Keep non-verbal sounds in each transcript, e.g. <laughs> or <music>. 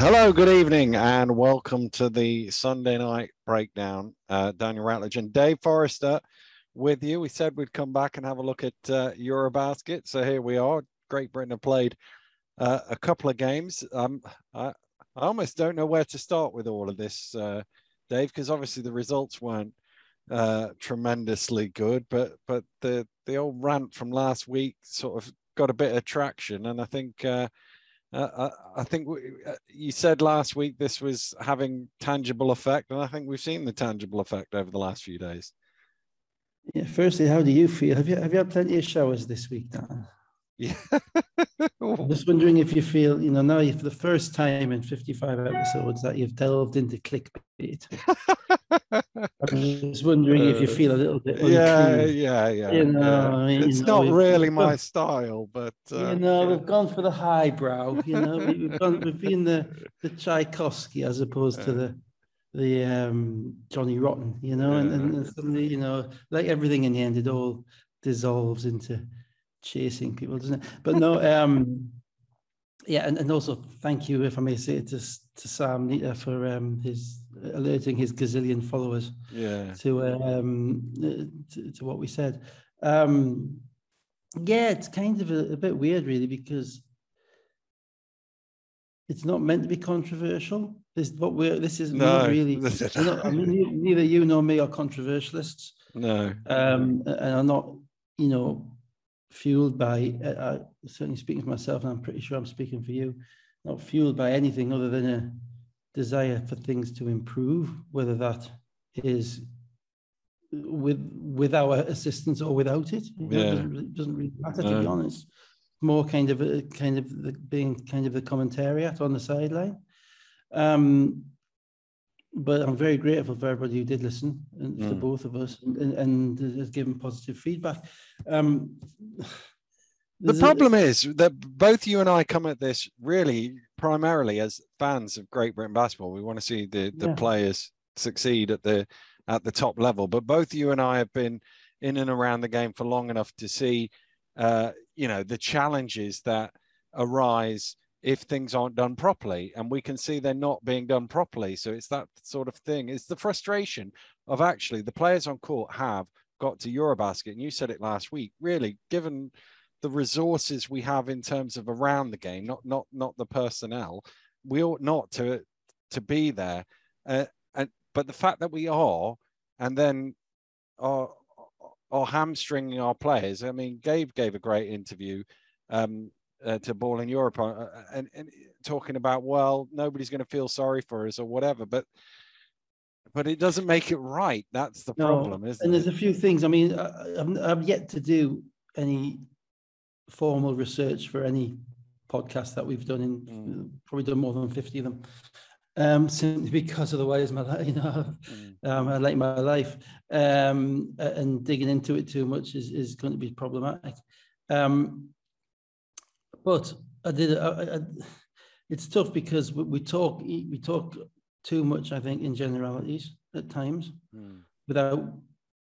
Hello, good evening, and welcome to the Sunday night breakdown. Uh, Daniel Ratledge and Dave Forrester with you. We said we'd come back and have a look at uh, Eurobasket, so here we are. Great Britain have played uh, a couple of games. Um, I, I almost don't know where to start with all of this, uh, Dave, because obviously the results weren't uh, tremendously good, but but the the old rant from last week sort of got a bit of traction, and I think. Uh, uh, I, I think we, uh, you said last week this was having tangible effect, and I think we've seen the tangible effect over the last few days. Yeah. Firstly, how do you feel? Have you have you had plenty of showers this week, Dan? Yeah. I'm just wondering if you feel, you know, now for the first time in 55 episodes that you've delved into clickbait. <laughs> <laughs> I'm just wondering if you feel a little bit. Unclean. yeah, yeah, yeah. You know, yeah. I mean, it's you know, not really my style, but uh, you know, yeah. we've gone for the highbrow. You know, we- we've gone, we've <laughs> been the the Tchaikovsky as opposed to the the um, Johnny Rotten. You know, and, and, and suddenly, you know, like everything in the end, it all dissolves into chasing people, doesn't it? But no, <laughs> um, yeah, and, and also thank you, if I may say it, to to Sam Neter for um, his alerting his gazillion followers yeah, to um uh, to, to what we said. Um yeah, it's kind of a, a bit weird really because it's not meant to be controversial. This what we're this is No, not really <laughs> is- not- I mean, neither you nor me are controversialists. no, Um and are not, you know, fueled by uh, uh, certainly speaking for myself, and I'm pretty sure I'm speaking for you, not fueled by anything other than a desire for things to improve, whether that is with with our assistance or without it. You know, Yeah. It doesn't, really- doesn't really matter to be honest. More kind of a, kind of the, being kind of the commentariat on the sideline. Um, but I'm very grateful for everybody who did listen and for Mm. both of us and, and, has given positive feedback. Um, <sighs> the there's a- problem is that both you and I come at this really primarily as fans of Great Britain basketball. We want to see the the Yeah. players succeed at the at the top level. But both you and I have been in and around the game for long enough to see, uh, you know, the challenges that arise if things aren't done properly, and we can see they're not being done properly. So it's that sort of thing. It's the frustration of actually the players on court have got to Eurobasket, and you said it last week. Really, given the resources we have in terms of around the game, not not not the personnel, we ought not to to be there. Uh, and but the fact that we are, and then are are hamstringing our players. I mean, Gabe gave a great interview um, uh, to Ball in Europe, uh, and, and talking about well, nobody's going to feel sorry for us or whatever, but. But it doesn't make it right. That's the No, problem, isn't and it? there's a few things. I mean, I- I've, I've yet to do any formal research for any podcast that we've done in Mm. probably done more than 50 of them. Um, simply because of the otherwise my <laughs> you know Mm. um, I like my life um, and digging into it too much is, is going to be problematic. Um, but I did. I, I, it's tough because we, we talk we talk too much. I think in generalities at times Mm. without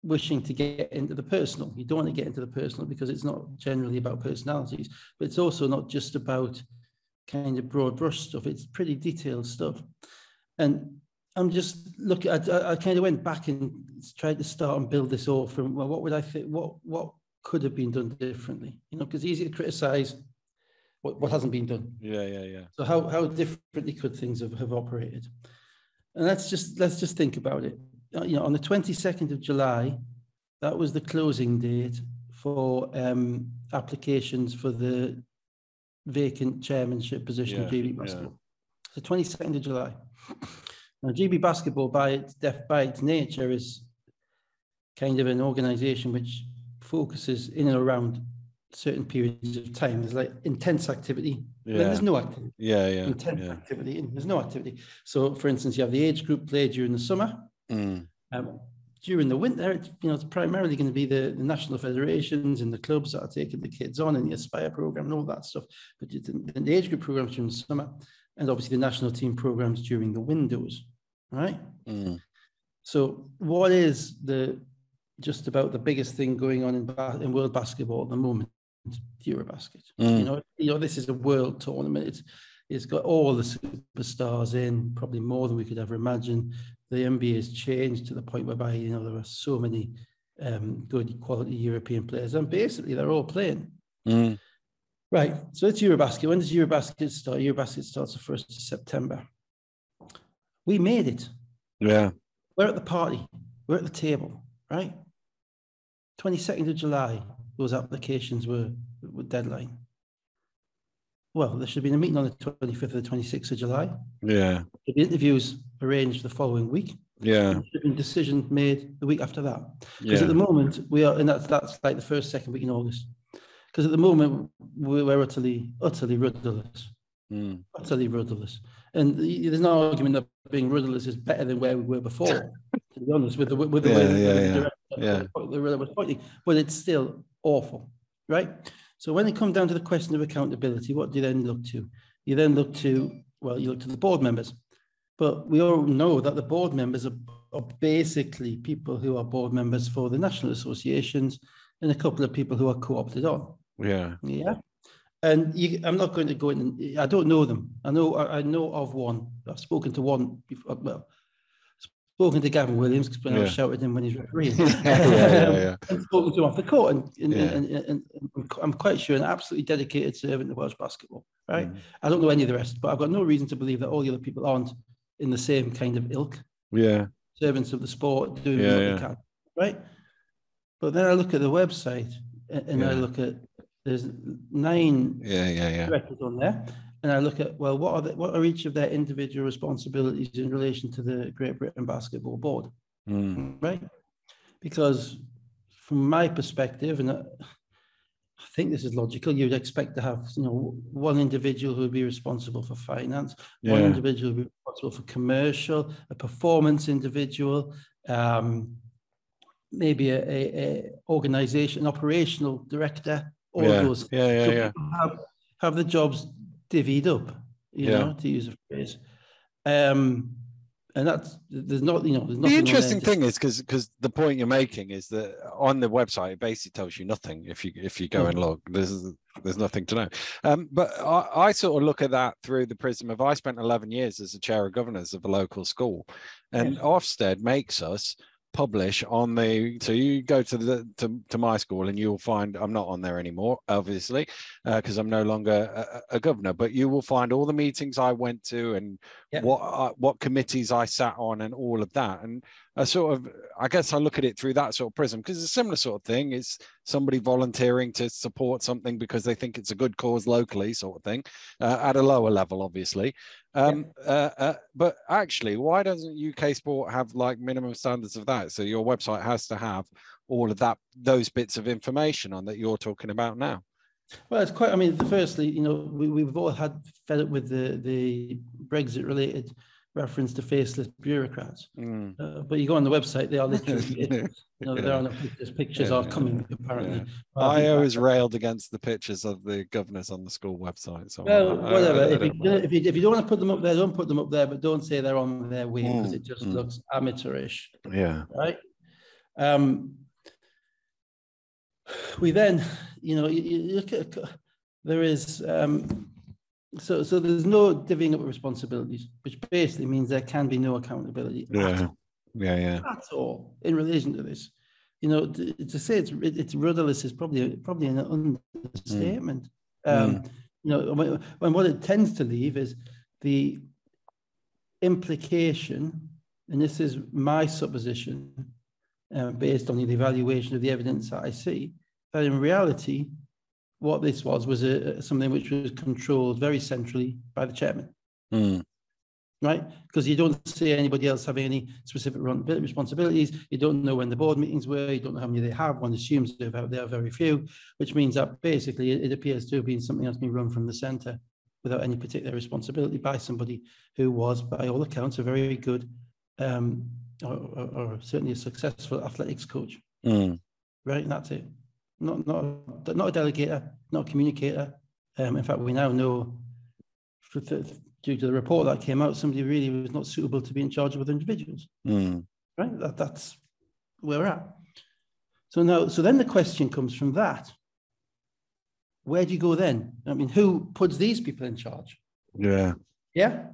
wishing to get into the personal. You don't want to get into the personal because it's not generally about personalities, but it's also not just about kind of broad brush stuff. It's pretty detailed stuff. And I'm just looking, I, I- kind of went back and tried to start and build this all from, well, what would I think, what, what could have been done differently? You know, because it's easy to criticize what, what hasn't been done. Yeah, yeah, yeah. So how, how differently could things have, have operated? And let's just let's just think about it. Uh, You know, on the 22nd of July, that was the closing date for um, applications for the vacant chairmanship position of Yeah, GB yeah. Basketball. The 22nd of July. Now, GB Basketball, by its def, by its nature, is kind of an organisation which focuses in and around certain periods of time. There's like intense activity. Then Yeah. there's no activity Yeah, yeah, intense yeah. activity and there's no activity. So for instance, you have the age group play during the summer. Mm. Um, during the winter, it's, you know, it's primarily going to be the, the national federations and the clubs that are taking the kids on and the Aspire program and all that stuff. But the age group programs during the summer and obviously the national team programs during the windows, right? Mm. So what is the just about the biggest thing going on in, in world basketball at the moment? Eurobasket. Mm. You know, you know, this is a world tournament. It's It's got all the superstars in, probably more than we could ever imagine. The NBA has changed to the point whereby you know there are so many um, good quality European players, and basically they're all playing. Mm. Right. So it's Eurobasket. When does Eurobasket start? Eurobasket starts the first of September. We made it. Yeah. We're at the party. We're at the table. Right. 22nd of July, those applications were, were deadline. Well, there should have been a meeting on the 25th or the 26th of July. Yeah. The interviews arranged the following week. Yeah. Decision made the week after that. Because Yeah. at the moment we are, and that's that's like the first second week in August. Because at the moment we're, we're utterly utterly rudderless, Mm. utterly rudderless, and there's no argument that being rudderless is better than where we were before. to be honest, with the with the way Yeah, the, yeah, the yeah, direction yeah. the was pointing, but it's still awful, right? So when it comes down to the question of accountability, what do you then look to? You then look to well, you look to the board members. But we all know that the board members are, are basically people who are board members for the national associations and a couple of people who are co-opted on. Yeah. Yeah. And you, I'm not going to go in. And, I don't know them. I know. I, I know of one. I've spoken to one. Before, well, spoken to Gavin Williams because when I Yeah. was shouting at him when he's refereeing. <laughs> yeah, yeah, yeah. and spoken to him off the court, and, and, and, and, I'm quite sure an absolutely dedicated servant to Welsh basketball. Right. Mm. I don't know any of the rest, but I've got no reason to believe that all the other people aren't in the same kind of ilk, Yeah. servants of the sport, doing what they can, right? But then I look at the website and I look at there's nine Yeah. Yeah. Yeah. directors on there, and I look at well, what are the, what are each of their individual responsibilities in relation to the Great Britain Basketball Board, Mm. right? Because from my perspective, and I I think this is logical, you'd expect to have you know one individual who would be responsible for finance, one individual who would be responsible for commercial, a performance individual, um, maybe a, a, a organization, operational director, all Yeah. those Yeah. Yeah. so Yeah. have, have the jobs divvied up, you Yeah. know, to use a phrase. Um, and that's there's not, you know, there's. The interesting thing is because because the point you're making is that on the website it basically tells you nothing if you if you go and log. There's there's nothing to know. Um, but I, I sort of look at that through the prism of I spent 11 years as a chair of governors of a local school, and Yes. Ofsted makes us publish on the so you go to the to, to my school and you'll find i'm not on there anymore obviously because i'm no longer a, a a governor but you will find all the meetings i went to and Yeah. what uh, what committees i sat on and all of that. And I sort of i guess i look at it through that sort of prism because it's a similar sort of thing. It's somebody volunteering to support something because they think it's a good cause locally sort of thing uh, at a lower level obviously um, uh, uh, but actually, why doesn't UK sport have like minimum standards of that? So your website has to have all of that, those bits of information on that you're talking about now. Well, it's quite. I mean, firstly, you know, we, we've all had fed up with the the Brexit related reference to faceless bureaucrats. Mm. Uh, but you go on the website, they are literally. <laughs> You know, there are no pictures. Pictures Yeah, are coming apparently. yeah. I always railed against the pictures of the governors on the school website. So Well, I- I- whatever. I if, you, don't- if, you, if you don't want to put them up there, don't put them up there, but don't say they're on their way because Mm, it just mm. looks amateurish, yeah. right? Um, we then, you know, you, you look at there is um, so so there's no divvying up of responsibilities, which basically means there can be no accountability Yeah. Yeah. Yeah. at all in relation to this. You know, to, to say it's it's rudderless is probably probably an understatement. Um, You know, when, when what it tends to leave is the implication, and this is my supposition, uh, based on the evaluation of the evidence that I see, that in reality, what this was was a, something which was controlled very centrally by the chairman Mm. right? Because you don't see anybody else having any specific run- responsibilities. You don't know when the board meetings were. You don't know how many they have. One assumes they have very few, which means that basically it, it appears to have been something that's been run from the centre without any particular responsibility by somebody who was, by all accounts, a very good um, or, or, or certainly a successful athletics coach, Mm. right? And that's it. Not not not a delegator, not a communicator. Um, in fact, we now know due to the report that came out, somebody really was not suitable to be in charge of other individuals. Mm. Right? That, that's where we're at. So now, so then the question comes from that. Where do you go then? I mean, who puts these people in charge? Yeah. Yeah.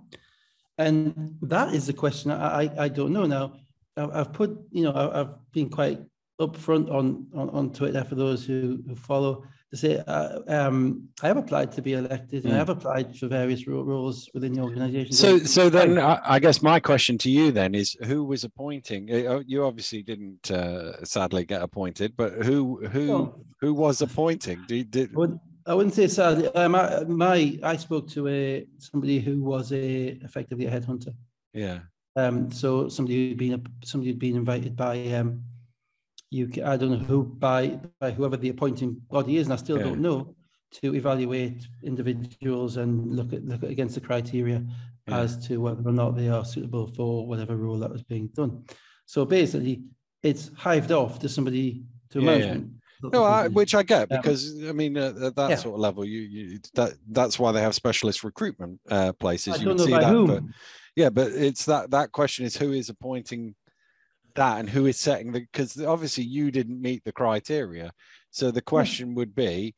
And that is the question I, I, I don't know. Now, I've put, you know, I've been quite upfront on, on, on Twitter for those who, who follow to say uh, um, I have applied to be elected and I Mm. have applied for various roles within the organisation. So, so then I, I guess my question to you then is, who was appointing? uh, uh, You obviously didn't, uh, sadly, get appointed, but who, who, Well- who was appointing? Did, did I wouldn't, I wouldn't say sadly. Um, I, my I spoke to a somebody who was a effectively a headhunter. yeah, Um, so somebody who'd been somebody who'd been invited by um, UK. I don't know who by by whoever the appointing body is, and I still Yeah. don't know to evaluate individuals and look at look at against the criteria Yeah. as to whether or not they are suitable for whatever role that was being done. So basically, it's hived off to somebody to Yeah, management. no, I, which I get Um, because I mean uh, at that yeah. sort of level, you, you that that's why they have specialist recruitment uh, places. I you don't know see by that, whom. but yeah, but it's that that question is who is appointing that and who is setting the because obviously you didn't meet the criteria. So the question would be,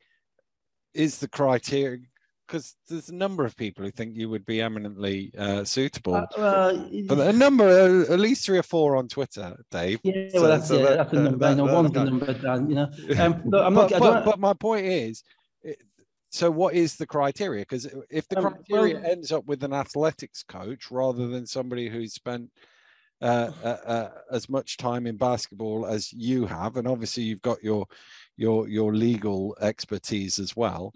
is the criteria because there's a number of people who think you would be eminently uh, suitable. Uh, well, but a number, uh, at least three or four on Twitter, Dave. yeah, so- well, that's, so yeah, that- that's a number. That- know that- one's the that- number, Dan. You know, um, I'm not. but, I but, but my point is, it- so what is the criteria? Because if the Um, criteria well- ends up with an athletics coach rather than somebody who's spent uh, uh, uh, as much time in basketball as you have, and obviously you've got your your your legal expertise as well.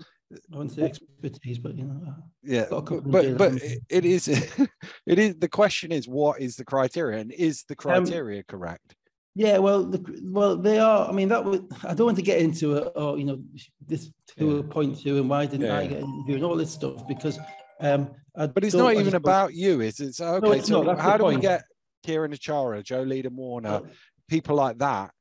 I wouldn't say expertise, but you know, uh, Yeah, but but, but it- it is <laughs> it is the question is what is the criteria and is the Um, criteria correct? yeah. Well, the, well, they are. I mean, that would. I don't want to get into it. Oh, you know, this who Yeah. will point to and why didn't I get interview and all this stuff because. Um, I But it's don't- even about you. It's it's okay. it's so not, how do we get Kieron Achara, Joe Leader Warner, Well, people like that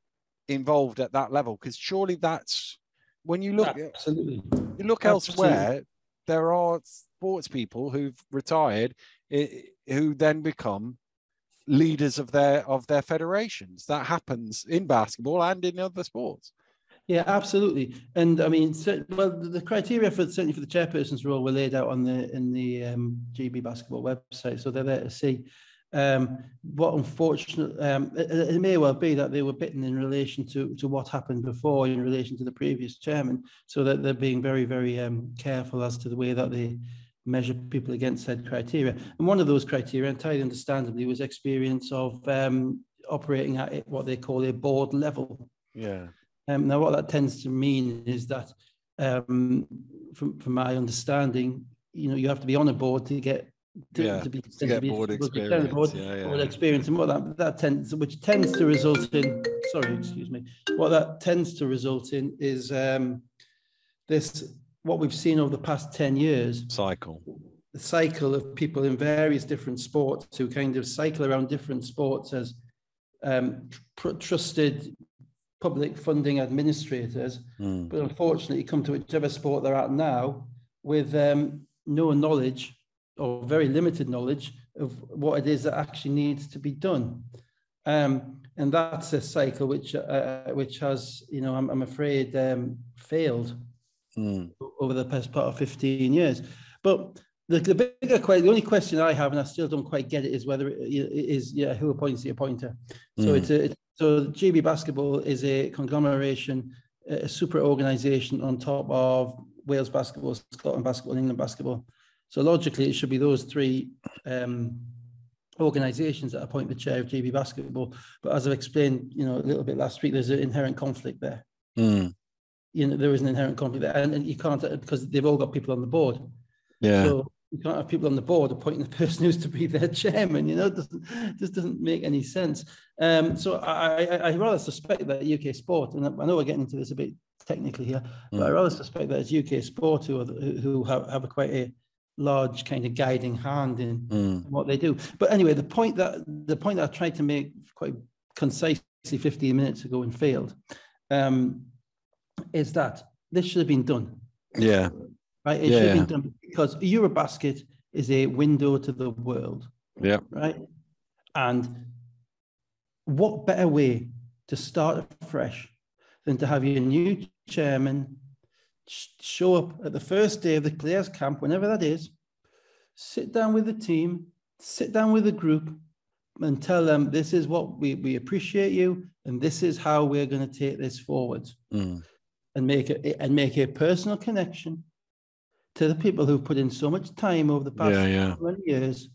involved at that level? Because surely that's when you look absolutely. you look absolutely. elsewhere, there are sports people who've retired who then become leaders of their of their federations. That happens in basketball and in other sports. Yeah, absolutely. And I mean, well, the the criteria for certainly for the chairperson's role were laid out on the in the um, GB basketball website, so they're there to see. Um, what unfortunate, um, it, it may well be that they were bitten in relation to to what happened before in relation to the previous chairman, so that they're being very very um, careful as to the way that they measure people against said criteria. And one of those criteria, entirely understandably, was experience of um, operating at what they call a board level. Yeah. Um, now, what that tends to mean is that, um, from, from my understanding, you know, you have to be on a board to get to, Yeah, to be To get board to be on experience. board, Yeah, board experience, and what that that tends, which tends to result in, sorry, excuse me, what that tends to result in is um, this what we've seen over the past ten years Cycle. the cycle of people in various different sports who kind of cycle around different sports as um, tr- trusted public funding administrators, Mm. but unfortunately come to whichever sport they're at now with um, no knowledge or very limited knowledge of what it is that actually needs to be done. Um, and that's a cycle which uh, which has, you know, I'm, I'm afraid um, failed Mm. over the past part of 15 years. But the, the bigger question, the only question I have, and I still don't quite get it, is whether it is yeah, who appoints the appointer. So Mm. it's a it's, so GB Basketball is a conglomeration, a super organisation on top of Wales Basketball, Scotland Basketball, and England Basketball. So logically, it should be those three um, organisations that appoint the chair of GB Basketball. But as I've explained, you know, a little bit last week, there's an inherent conflict there Mm. you know there is an inherent conflict there, and, and you can't because they've all got people on the board. Yeah. So you can't have people on the board appointing the <laughs> person who's to be their chairman. You know, it doesn't just doesn't make any sense. Um, so I, I, I rather suspect that UK Sport, and I know we're getting into this a bit technically here, but I Mm. rather suspect that it's UK Sport who are the, who who have, have a quite a large kind of guiding hand in Mm. what they do. But anyway, the point that the point that I tried to make quite concisely 15 minutes ago and failed um, is that this should have been done, Yeah. right? It Yeah, should have yeah. been done because Eurobasket is a window to the world, Yeah. right? And what better way to start afresh than to have your new chairman show up at the first day of the players' camp, whenever that is, sit down with the team, sit down with the group, and tell them this is what we, we appreciate you, and this is how we're going to take this forward, Mm. and make it and make a personal connection to the people who've put in so much time over the past Yeah, yeah. 20 years.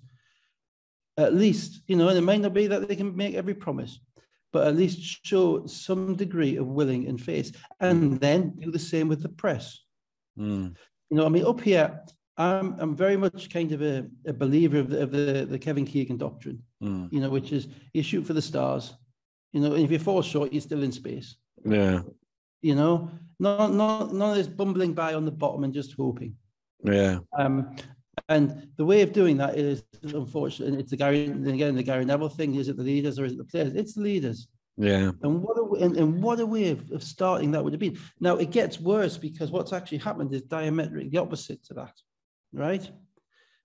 At least, you know, and it might not be that they can make every promise, but at least show some degree of willing and face, and then do the same with the press. Mm. You know, I mean, up here, I'm I'm very much kind of a, a believer of the, of the the Kevin Keegan doctrine. Mm. You know, which is you shoot for the stars. You know, and if you fall short, you're still in space. Yeah, You know, not not none of this bumbling by on the bottom and just hoping. yeah. Um, and the way of doing that is unfortunately, it's the Gary again the Gary Neville thing. Is it the leaders or is it the players? It's the leaders. Yeah. And what a, and, and what a way of, of starting that would have been. Now it gets worse because what's actually happened is diametrically the opposite to that, right?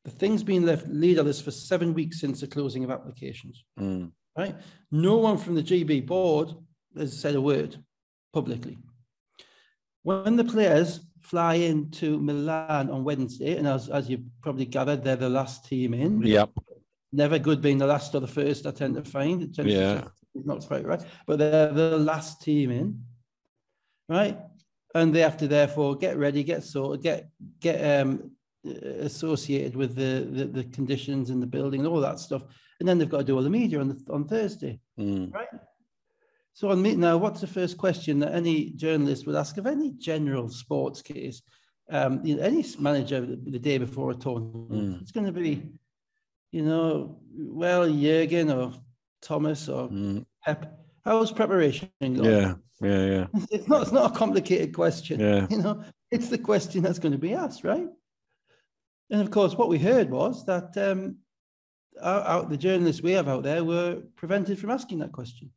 The thing's been left leaderless for seven weeks since the closing of applications, Mm. right? No one from the GB board has said a word publicly. When the players fly into Milan on Wednesday, and as, as you probably gathered, they're the last team in Yep. never good being the last or the first, I tend to find. To- Yeah. It's not quite right. But they're the last team in, right? And they have to therefore get ready, get sorted, get get um associated with the, the the conditions in the building and all that stuff. And then they've got to do all the media on the, on Thursday, Mm. right? So on me now, what's the first question that any journalist would ask of any general sports case? Um, you know, any manager the, day before a tournament, Mm. it's going to be, you know, well, Jurgen or Thomas or Mm. Pep. How's preparation going? Yeah. Yeah. Yeah. <laughs> It's not. It's not a complicated question. Yeah. You know, it's the question that's going to be asked, right? And of course, what we heard was that um, our, our, the journalists we have out there were prevented from asking that question.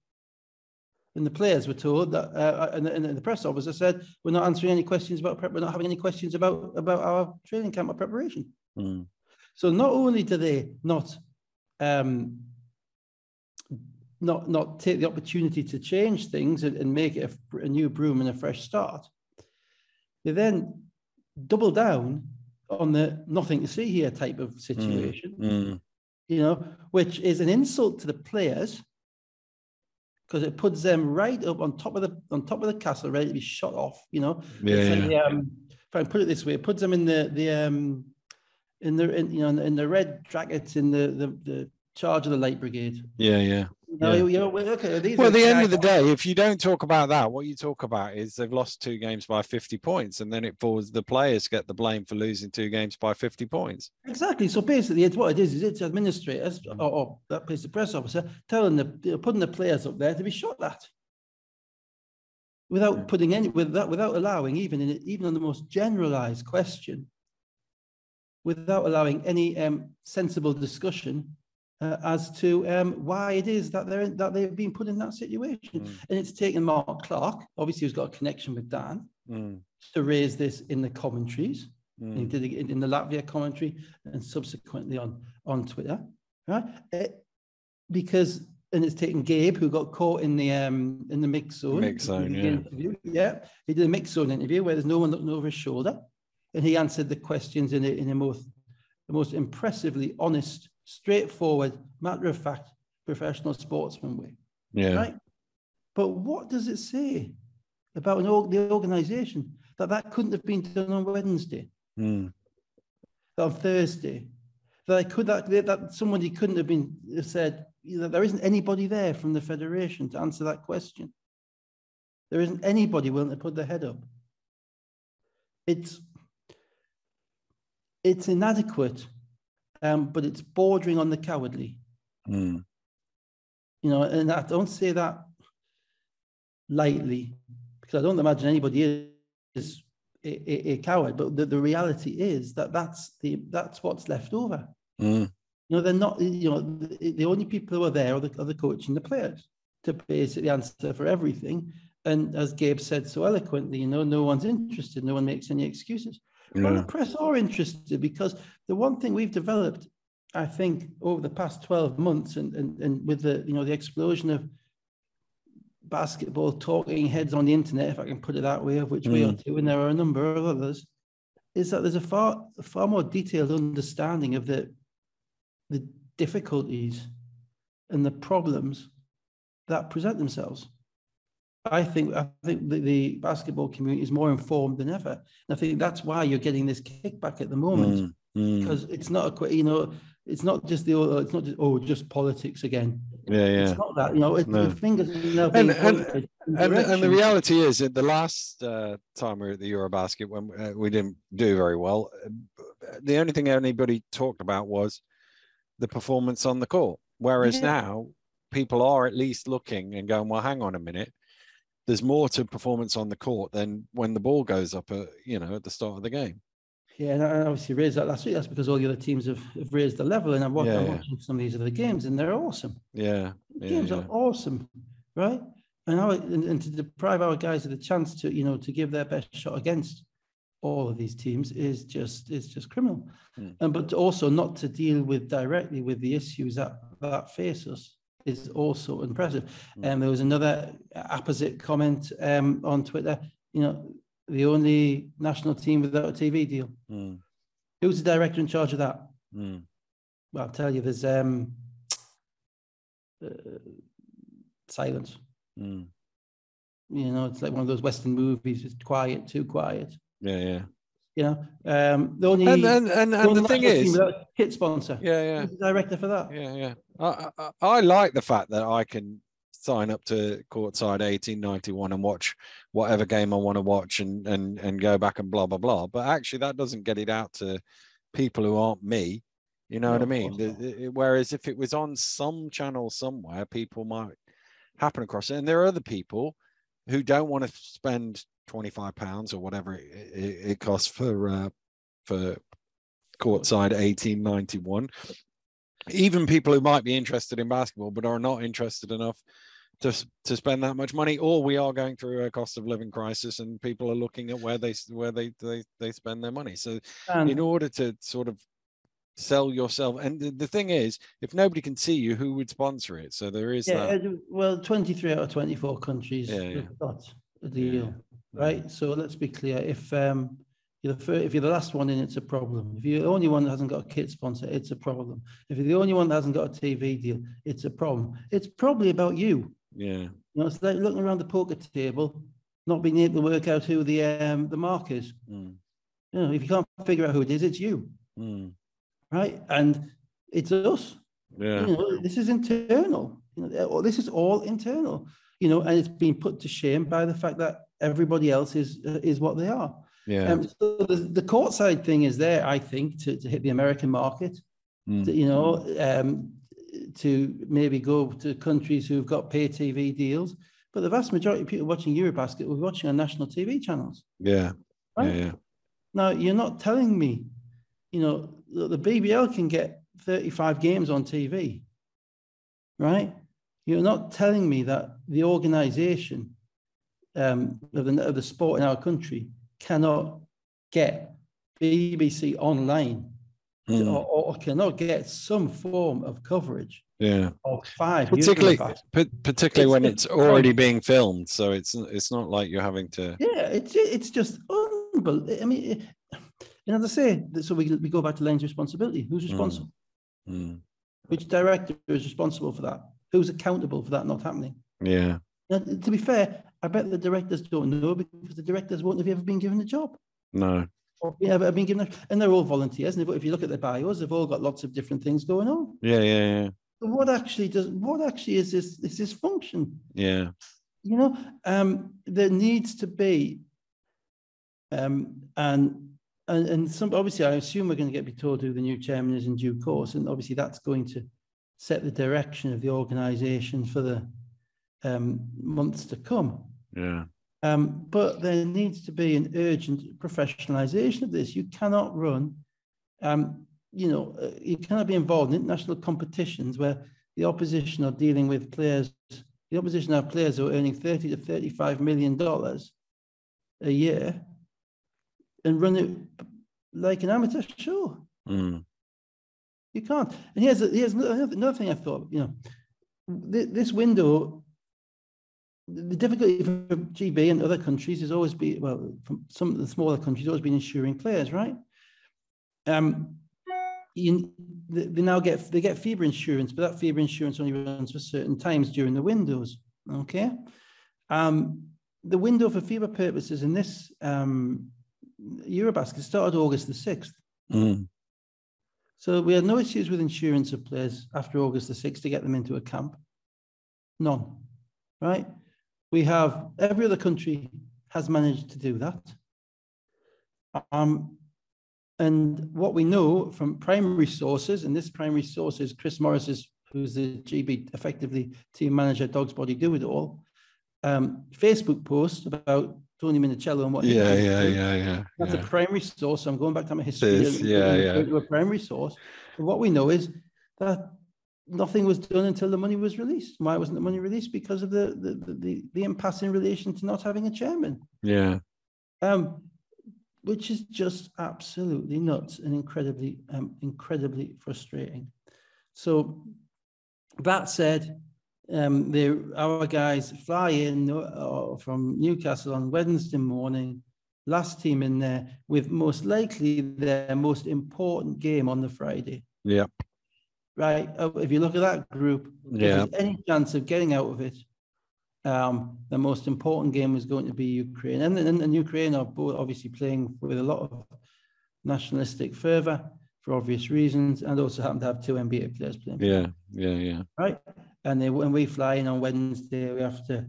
And the players were told that, uh, and, the, and the press officer said, "We're not answering any questions about prep. We're not having any questions about about our training camp or preparation." Mm. So not only do they not um, not not take the opportunity to change things and, and make it a, a new broom and a fresh start, they then double down on the nothing to see here type of situation, Mm. you know, which is an insult to the players because it puts them right up on top of the on top of the castle, ready to be shot off. You know, Yeah. like yeah. um, if I can put it this way, it puts them in the the um in the in, you know in the red jackets in the the, the charge of the light brigade. Yeah. Yeah. You know, Yeah. you know, well, okay, these Well, at the end of the day, if you don't talk about that, what you talk about is they've lost two games by 50 points, and then it falls the players get the blame for losing two games by 50 points. exactly. So basically, it's what it is. Is it's administrators or, or that place, the press officer, telling the putting the players up there to be shot at. Without putting any, with that, without allowing even in even on the most generalized question, without allowing any um, sensible discussion uh, as to um, why it is that they're that they've been put in that situation. Mm. And it's taken Mark Clark, obviously, who's got a connection with Dan, Mm. to raise this in the commentaries. And He Mm. did it in the Latvia commentary and subsequently on on Twitter, right? Eh, because and it's taken Gabe, who got caught in the um in the mix zone. Mix zone, yeah. interview. Yeah, he did a mix zone interview where there's no one looking over his shoulder, and he answered the questions in a in a most the most impressively honest, straightforward, matter of fact, professional sportsman way. Yeah. Right. But what does it say about an org- the organisation that that couldn't have been done on Wednesday, Mm. on Thursday, that I could that that somebody couldn't have been said you know, there isn't anybody there from the federation to answer that question. There isn't anybody willing to put their head up. It's it's inadequate, um, but it's bordering on the cowardly. Mm. you know, and I don't say that lightly because I don't imagine anybody is a, a, a coward. But the, the reality is that that's the that's what's left over. Mm. You know, they're not. You know, the, the only people who are there are the, are the coach and the players to basically answer for everything. And as Gabe said so eloquently, you know, no one's interested. No one makes any excuses. Well, the press are interested because the one thing we've developed, I think, over the past 12 months and, and, and with the, you know, the explosion of basketball talking heads on the internet, if I can put it that way, of which we are Mm. too, and there are a number of others, is that there's a far far more detailed understanding of the the difficulties and the problems that present themselves. I think I think the, the basketball community is more informed than ever. And I think that's why you're getting this kickback at the moment Mm, mm. because it's not a you know it's not just the it's not just oh just politics again. Yeah, yeah. It's not that you know it, No. the fingers And- and- and, and the reality is that the last uh, time we were at the Eurobasket when uh, we didn't do very well, uh, the only thing anybody talked about was the performance on the court. Whereas Yeah. now people are at least looking and going, well, hang on a minute. There's more to performance on the court than when the ball goes up, at, you know, at the start of the game. Yeah, and I obviously raised that last week. That's because all the other teams have, have raised the level, and I'm, watching, Yeah, I'm watching some of these other games, and they're awesome. Yeah, The yeah, games yeah. are awesome, right? And, our, and, and to deprive our guys of the chance to, you know, to give their best shot against all of these teams is just is just criminal. Hmm. And but also not to deal with directly with the issues that that face us is also impressive. Hmm. And there was another opposite comment um, on Twitter. You know, the only national team without a TV deal. Mm, Who's the director in charge of that? mm, Well, I'll tell you, there's um, uh, silence. mm. You know, it's like one of those Western movies, it's quiet, too quiet. Yeah, yeah. You know, um, the only And and and, the and the thing is, kit sponsor. yeah, yeah. Director for that? Yeah, yeah. I, I, I like the fact that I can sign up to courtside 1891 and watch whatever game I want to watch and and and go back and blah blah blah. But actually, that doesn't get it out to people who aren't me. You know No, what I mean? The- whereas if it was on some channel somewhere, people might happen across it. And there are other people who don't want to spend 25 pounds or whatever it, it, costs for uh, for courtside 1891 even people who might be interested in basketball but are not interested enough to to spend that much money or we are going through a cost of living crisis and people are looking at where they where they they, they spend their money. So And in order to sort of sell yourself and the, the thing is if nobody can see you who would sponsor it? So there is yeah, that. well, 23 out of 24 countries Yeah, yeah. got a deal, yeah. Right? So let's be clear. If um, you're the first, if you're the last one in, it's a problem. If you're the only one that hasn't got a kit sponsor, it's a problem. If you're the only one that hasn't got a TV deal, it's a problem. It's probably about you. yeah You know, it's like looking around the poker table, not being able to work out who the um, the mark is. Mm, You know, if you can't figure out who it is, it's you, mm, right? And it's us. yeah You know, this is internal. You know, this is all internal. You know, and it's been put to shame by the fact that everybody else is uh, is what they are. yeah Um, so the, the courtside thing is there, I think, to, to hit the American market. Mm. To, you know, um, to maybe go to countries who've got pay TV deals. But the vast majority of people watching Eurobasket will be watching on national TV channels. yeah yeah Right? yeah Now, you're not telling me, you know, the BBL can get 35 games on TV, right? You're not telling me that the organization um, of, the, of the sport in our country cannot get BBC online Mm, or, or cannot get some form of coverage yeah of five particularly pa- particularly when It's- it's already being filmed so it's it's not like you're having to Yeah, it's it's just unbelievable. I mean, it- and as I say, so we, we go back to Lane's responsibility. Who's Mm. responsible? Mm, Which director is responsible for that? Who's accountable for that not happening? yeah Now, to be fair, I bet the directors don't know because the directors won't have ever been given a job no or ever been given, a, and they're all volunteers. And if, you look at their bios, they've all got lots of different things going on. yeah yeah yeah So what actually does? What actually is this? Is this function? yeah you know um there needs to be um and and, and some obviously i assume we're going to get be told who the new chairman is in due course and obviously that's going to set the direction of the organization for the um months to come yeah um but there needs to be an urgent professionalization of this you cannot run um you know uh, you cannot be involved in international competitions where the opposition are dealing with players the opposition have players who are earning 30 to 35 million dollars a year and run it like an amateur show. mm, You can't. And here's, here's another thing I thought, you know, this window the difficulty for GB and other countries has always been, well, from some of the smaller countries, always been insuring players, right? Um, you, they now get they get FIBA insurance, but that FIBA insurance only runs for certain times during the windows. Okay, um, the window for FIBA purposes in this um, Eurobasket started August the sixth. Mm. So we had no issues with insurance of players after August the sixth to get them into a camp. None, right? We have every other country has managed to do that. Um, and what we know from primary sources, and this primary source is Chris Morris, who's the GB effectively team manager, Dogs Body Do It All, um, Facebook post about Toni Minichiello and what. Yeah, yeah, yeah, yeah. That's yeah. a primary source. I'm going back to my history. This, yeah, yeah. To a primary source. And what we know is that nothing was done until the money was released. Why wasn't the money released? Because of the the the, the impasse in relation to not having a chairman. Yeah. Um, which is just absolutely nuts and incredibly, um, incredibly frustrating. So that said, um, they, our guys fly in uh, from Newcastle on Wednesday morning, last team in there, with most likely their most important game on the Friday. Yeah. Right. Uh, if you look at that group, yeah. any chance of getting out of it, um, the most important game was going to be Ukraine. And, and, and Ukraine are both obviously playing with a lot of nationalistic fervor for obvious reasons, and also happen to have two NBA players playing. Yeah, yeah, yeah. Right. And they, when we fly in on Wednesday, we have to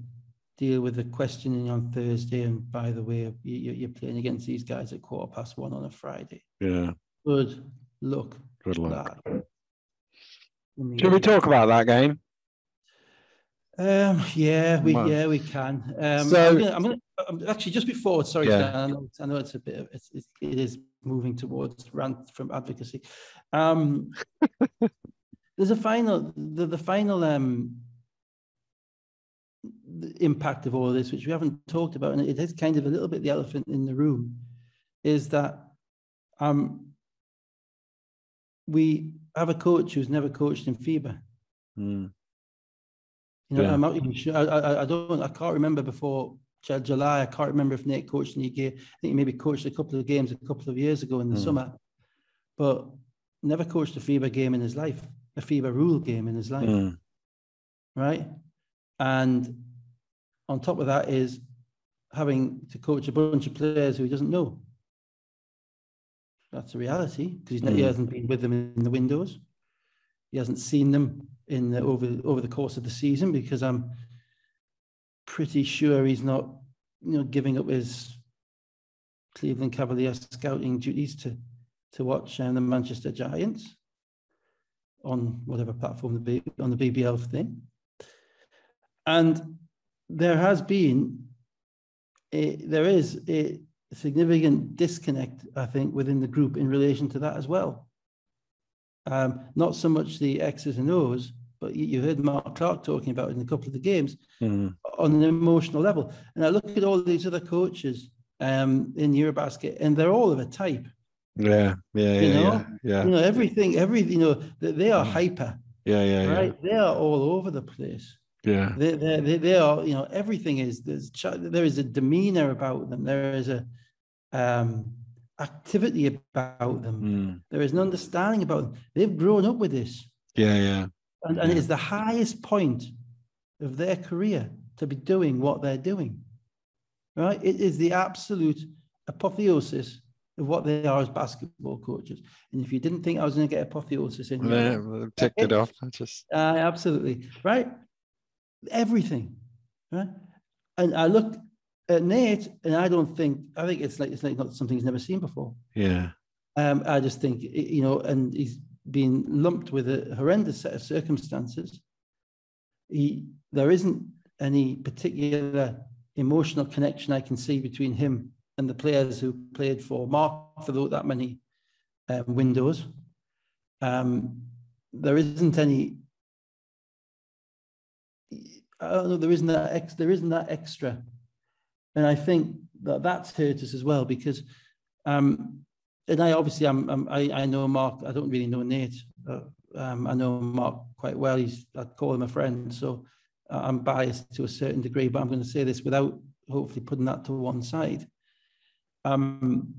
deal with the questioning on Thursday. And by the way, you, you're playing against these guys at quarter past one on a Friday. Yeah. Good luck. Good luck. Should we talk about that game? Um, yeah, we yeah we can. Um, so I'm, gonna, I'm, gonna, I'm actually just before. Sorry, yeah. Dan, I, know, I know it's a bit. Of, it's, it's it is moving towards rant from advocacy. Um, <laughs> there's a final. The, the final um, the impact of all of this, which we haven't talked about, and it is kind of a little bit the elephant in the room, is that um, we have a coach who's never coached in FIBA. Mm. You know, yeah. I'm not even sure. I, I, I, don't. I can't remember before July. I can't remember if Nate coached in the game. I think he maybe coached a couple of games a couple of years ago in the mm. summer, but never coached a FIBA game in his life, a FIBA rule game in his life, mm. right? And on top of that is having to coach a bunch of players who he doesn't know. That's a reality because mm. he hasn't been with them in the windows. He hasn't seen them in the, over over the course of the season because I'm pretty sure he's not, you know, giving up his Cleveland Cavaliers scouting duties to to watch um, the Manchester Giants on whatever platform the on the BBL thing. And there has been a, there is a significant disconnect, I think, within the group in relation to that as well. Um, not so much the X's and O's, but you heard Mark Clark talking about it in a couple of the games mm. on an emotional level. And I look at all these other coaches um, in Eurobasket, and they're all of a type. Yeah, yeah, you know? yeah, yeah. You know, everything, every, you know, they, they are hyper. Yeah, yeah, right. Yeah. They are all over the place. Yeah, they, they, they, they are. You know, everything is there's there is a demeanor about them. There is a um activity about them. Mm. There is an understanding about them. They've grown up with this. Yeah, yeah and, and it's the highest point of their career to be doing what they're doing. Right? It is the absolute apotheosis of what they are as basketball coaches. And if you didn't think I was going to get apotheosis in here, yeah, ticked it off. I just uh, absolutely right. Everything, right? And I looked at Nate, and I don't think I think it's like it's like not something he's never seen before. Yeah. Um, I just think you know, and he's been lumped with a horrendous set of circumstances. He, there isn't any particular emotional connection I can see between him and the players who played for Mark for that many um, windows. Um, there isn't any. I don't know. There isn't that. Ex, there isn't that extra, and I think that that's hurt us as well because um, and I obviously I'm, I'm, i I know Mark. I don't really know Nate. But, um, I know Mark quite well. He's I call him a friend. So I'm biased to a certain degree, but I'm going to say this without hopefully putting that to one side. Um,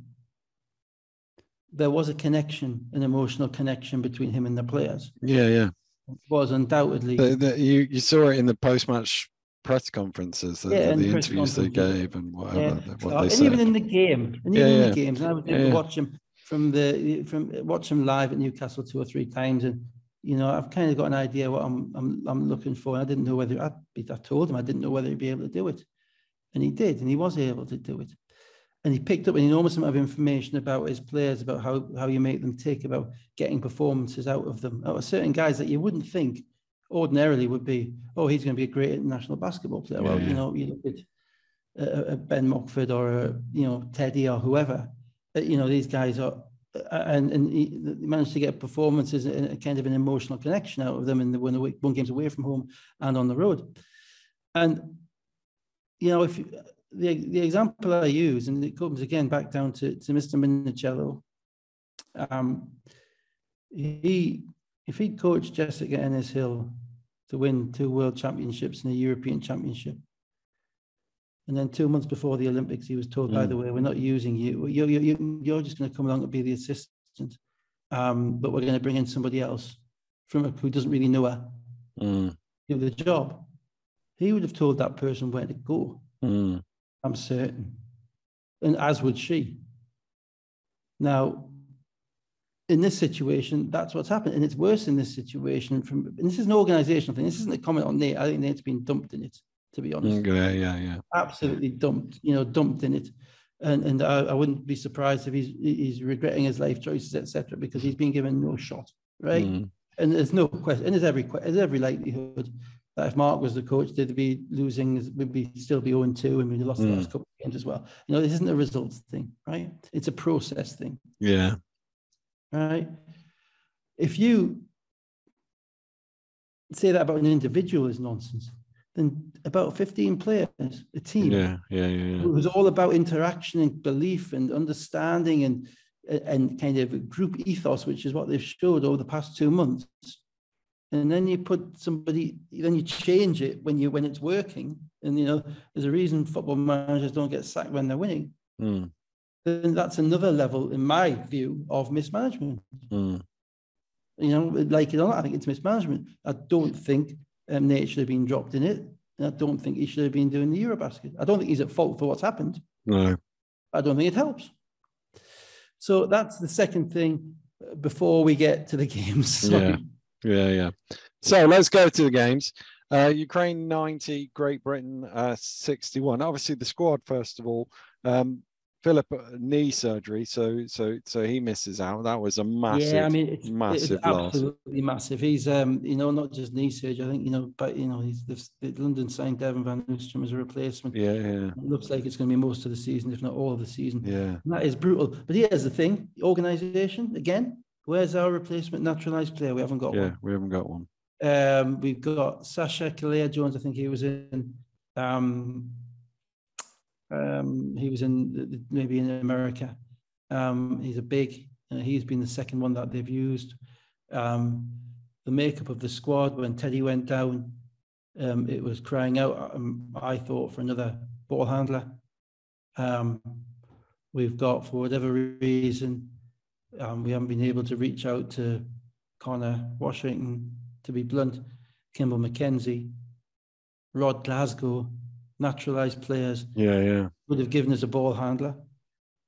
there was a connection, an emotional connection between him and the players. Yeah, yeah. It was undoubtedly. The, the, you you saw it in the post match press conferences, the, Yeah, the press interviews they gave and whatever. Yeah. What Uh, they and said. even in the game, and Yeah, even in the games, and I was able Yeah, to watch him from the from watch him live at Newcastle two or three times, and you know I've kind of got an idea what I'm I'm I'm looking for. And I didn't know whether I'd be. I told him I didn't know whether he'd be able to do it, and he did, and he was able to do it, and he picked up an enormous amount of information about his players, about how how you make them tick, about getting performances out of them. Out of certain guys that you wouldn't think ordinarily would be, oh, he's going to be a great international basketball player. Well, Yeah. you know, you look at a, a Ben Mockford or a, you know Teddy or whoever. uh, You know these guys are, uh, and and he he managed to get performances and a kind of an emotional connection out of them, and they won away, won games away from home and on the road. And you know if you- the the example I use, and it comes again back down to to Mr. Minichiello. Um, he if he'd coached Jessica Ennis Hill to win two world championships and a European championship. And then two months before the Olympics, he was told, by Mm. the way, we're not using you. You're, you're, you're- just going to come along and be the assistant. Um, but we're going to bring in somebody else from who doesn't really know her Mm, do the job. He would have told that person where to go. mm, I'm certain. And as would she. Now, in this situation, that's what's happened. And it's worse in this situation from and this is an organizational thing. This isn't a comment on Nate. I think Nate's been dumped in it, to be honest. mm, yeah, yeah, yeah. Absolutely dumped, you know, dumped in it. And and I, I wouldn't be surprised if he's he's regretting his life choices, etc., because he's been given no shot. Right. Mm, And there's no question, and there's every there's every likelihood that if Mark was the coach, they'd be losing, we'd be still be 0 2, and we'd have lost the Mm. last couple of games as well. You know, this isn't a results thing, right? It's a process thing, yeah. Right? If you say that about an individual is nonsense, then about 15 players, a team, Yeah, yeah, yeah, yeah. it was all about interaction and belief and understanding and and kind of group ethos, which is what they've showed over the past two months. And then you put somebody, then you change it when you when it's working. And you know, there's a reason football managers don't get sacked when they're winning. Mm, Then that's another level, in my view, of mismanagement. mm, You know, like it or not, I think it's mismanagement. I don't think um, Nate should have been dropped in it. And I don't think he should have been doing the Eurobasket. I don't think he's at fault for what's happened. no. I don't think it helps. So that's the second thing uh, before we get to the <laughs> games. Sorry. Yeah. Yeah, yeah. So let's go to the games. Uh, Ukraine 90, Great Britain uh, 61. Obviously, the squad, first of all. Um, Philip uh, knee surgery, so so so he misses out. That was a massive. yeah, I mean, it's, massive it's loss. absolutely massive. He's, um, you know, not just knee surgery. I think, you know, but you know, he's the, London signed Devon Van Oostrum as a replacement. yeah, yeah, It looks like it's going to be most of the season, if not all of the season. yeah. And that is brutal. But here's the thing: the organisation again. Where's our replacement naturalised player? We haven't got Yeah, one. Yeah, we haven't got one. Um, we've got Sacha Killeya-Jones. I think he was in. Um, um, he was in maybe in America. Um, he's a big. Uh, he's been the second one that they've used. Um, the makeup of the squad when Teddy went down, um, it was crying out. Um, I thought for another ball handler. Um, we've got for whatever reason, we haven't been able to reach out to Connor Washington, to be blunt, Kimball McKenzie, Rod Glasgow, naturalised players Yeah, yeah. would have given us a ball handler.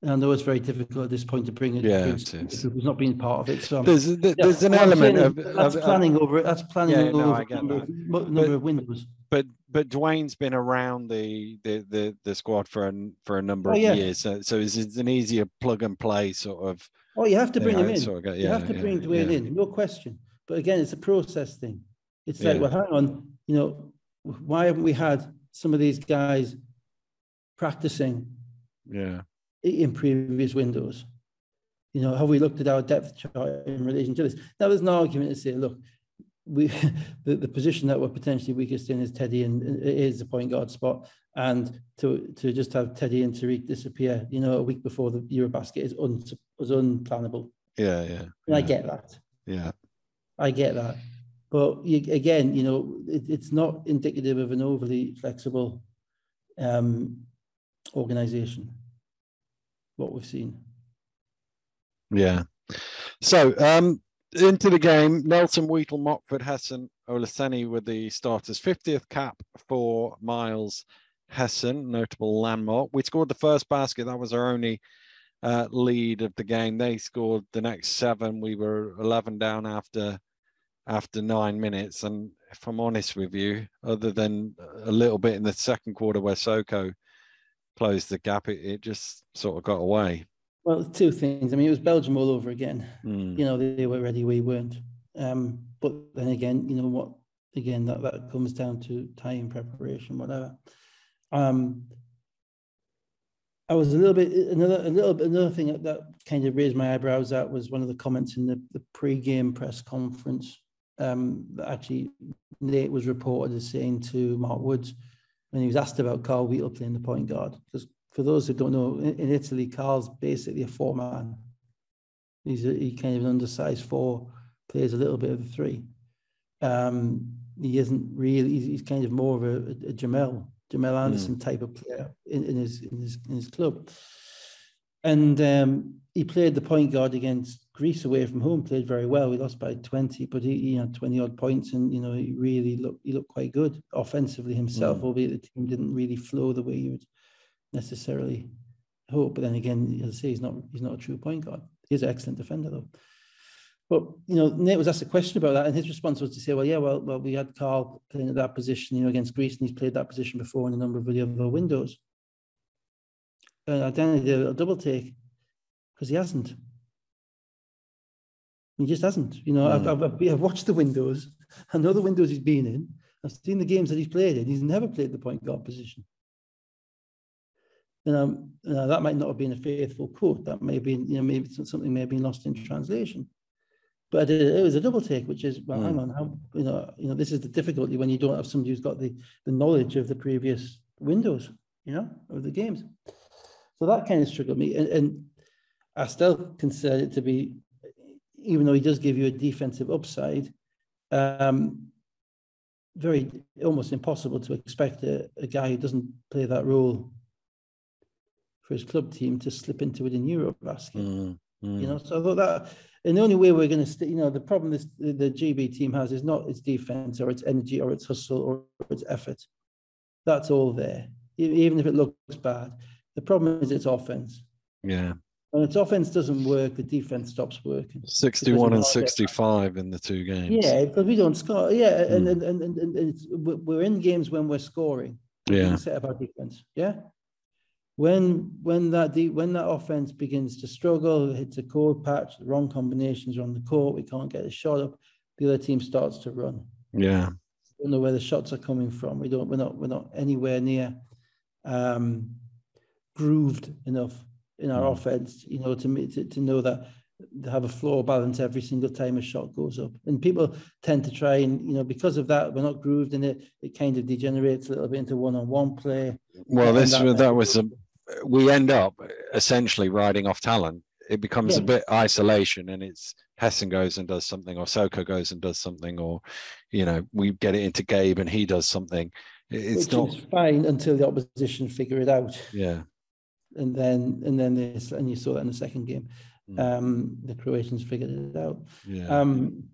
And I know it's very difficult at this point to bring it. Yeah, it is. Who's not been part of it. So I'm- There's yeah, there's an element of, that's of- of- planning over it. That's planning Yeah, no, over I get number, that. number of windows. but but Dwayne's been around the the the, the squad for an, for a number Oh, of yeah. years, so so it's, it's an easier plug and play sort of. Oh, you have to bring thing, him in. sort of get- you have to yeah, bring yeah, Dwayne yeah. in, no question. But again, it's a process thing. It's like, well, hang on, you know, why haven't we had some of these guys practicing Yeah, in previous windows? You know, have we looked at our depth chart in relation to this? Now, there's an argument to say, look, we <laughs> the, the position that we're potentially weakest in is Teddy and is the point guard spot. And to to just have Teddy and Tariq disappear, you know, a week before the Eurobasket is un, was unplannable. yeah, yeah. And I get that. Yeah, I get that. But again, you know, it, it's not indicative of an overly flexible um, organization, what we've seen. Yeah. So um, into the game, Nelson, Wheatle, Mockford, Hesson, Olaseni were the starters. 50th cap for Miles Hesson, notable landmark. We scored the first basket. That was our only uh, lead of the game. They scored the next seven. We were 11 down after after nine minutes. And if I'm honest with you, other than a little bit in the second quarter where Soko closed the gap, it, it just sort of got away. Well, two things. I mean, it was Belgium all over again. Mm. You know, they, were ready, we weren't. Um, but then again, you know what? Again, that, that comes down to time preparation, whatever. Um, I was a little bit another a little bit another thing that, that kind of raised my eyebrows at was one of the comments in the, the pre-game press conference um, actually Nate was reported as saying to Mark Woods when he was asked about Carl Wheatle playing the point guard because for those who don't know, in, in Italy, Carl's basically a four man. He's a, he kind of an undersized four, plays a little bit of a three. Um, he isn't really. He's, he's, kind of more of a, a, Jamel Jamel Anderson mm. type of player in, in, his in his in his club. And um, he played the point guard against Greece away from home. Played very well. We lost by twenty, but he, he had twenty odd points, and you know he really looked he looked quite good offensively himself. Mm. Albeit the team didn't really flow the way you would necessarily hope. But then again, as I say, he's not he's not a true point guard. He's an excellent defender though. But you know, Nate was asked a question about that, and his response was to say, "Well, yeah, well, well, we had Carl playing at that position, you know, against Greece, and he's played that position before in a number of the other windows." And I then did a double take because he hasn't. He just hasn't. You know, mm. I've, I've, I've, watched the windows. I know the windows he's been in. I've seen the games that he's played in. He's never played the point guard position you know, you know, that might not have been a faithful quote. That may have been, you know, maybe something may have been lost in translation. But it, it was a double take, which is, well, mm. hang on, how, you know, you know, this is the difficulty when you don't have somebody who's got the, the knowledge of the previous windows, you know, of the games. So that kind of struggled me. And, and I still consider it to be, even though he does give you a defensive upside, um, very almost impossible to expect a, a guy who doesn't play that role for his club team to slip into it in Eurobasket. Mm, mm. You know, so I thought that, and the only way we're going to, st- you know, the problem this the, the GB team has is not its defense or its energy or its hustle or its effort. That's all there, even if it looks bad. The problem is its offense. Yeah. When its offense doesn't work, the defense stops working. 61 and 65 in the two games. Yeah, because we don't score. Yeah, mm. and, and, and, and, and we're in games when we're scoring. Yeah. Set up our defense. Yeah when when that de- when that offense begins to struggle, hits a cold patch, the wrong combinations are on the court, we can't get a shot up, the other team starts to run. Yeah. We don't know where the shots are coming from. We don't we're not we're not anywhere near um grooved enough in our mm. offense, you know, to, to to know that to have a floor balance every single time a shot goes up. And people tend to try and, you know, because of that, we're not grooved in it, it kind of degenerates a little bit into one-on-one play. Well, this that, that was a we end up essentially riding off talent. It becomes yeah. a bit isolation, and it's Hesson goes and does something, or Soko goes and does something, or you know, we get it into Gabe and he does something. It's Which not fine until the opposition figure it out. Yeah, and then and then this, and you saw that in the second game. Mm. Um, the Croatians figured it out. Yeah. Um,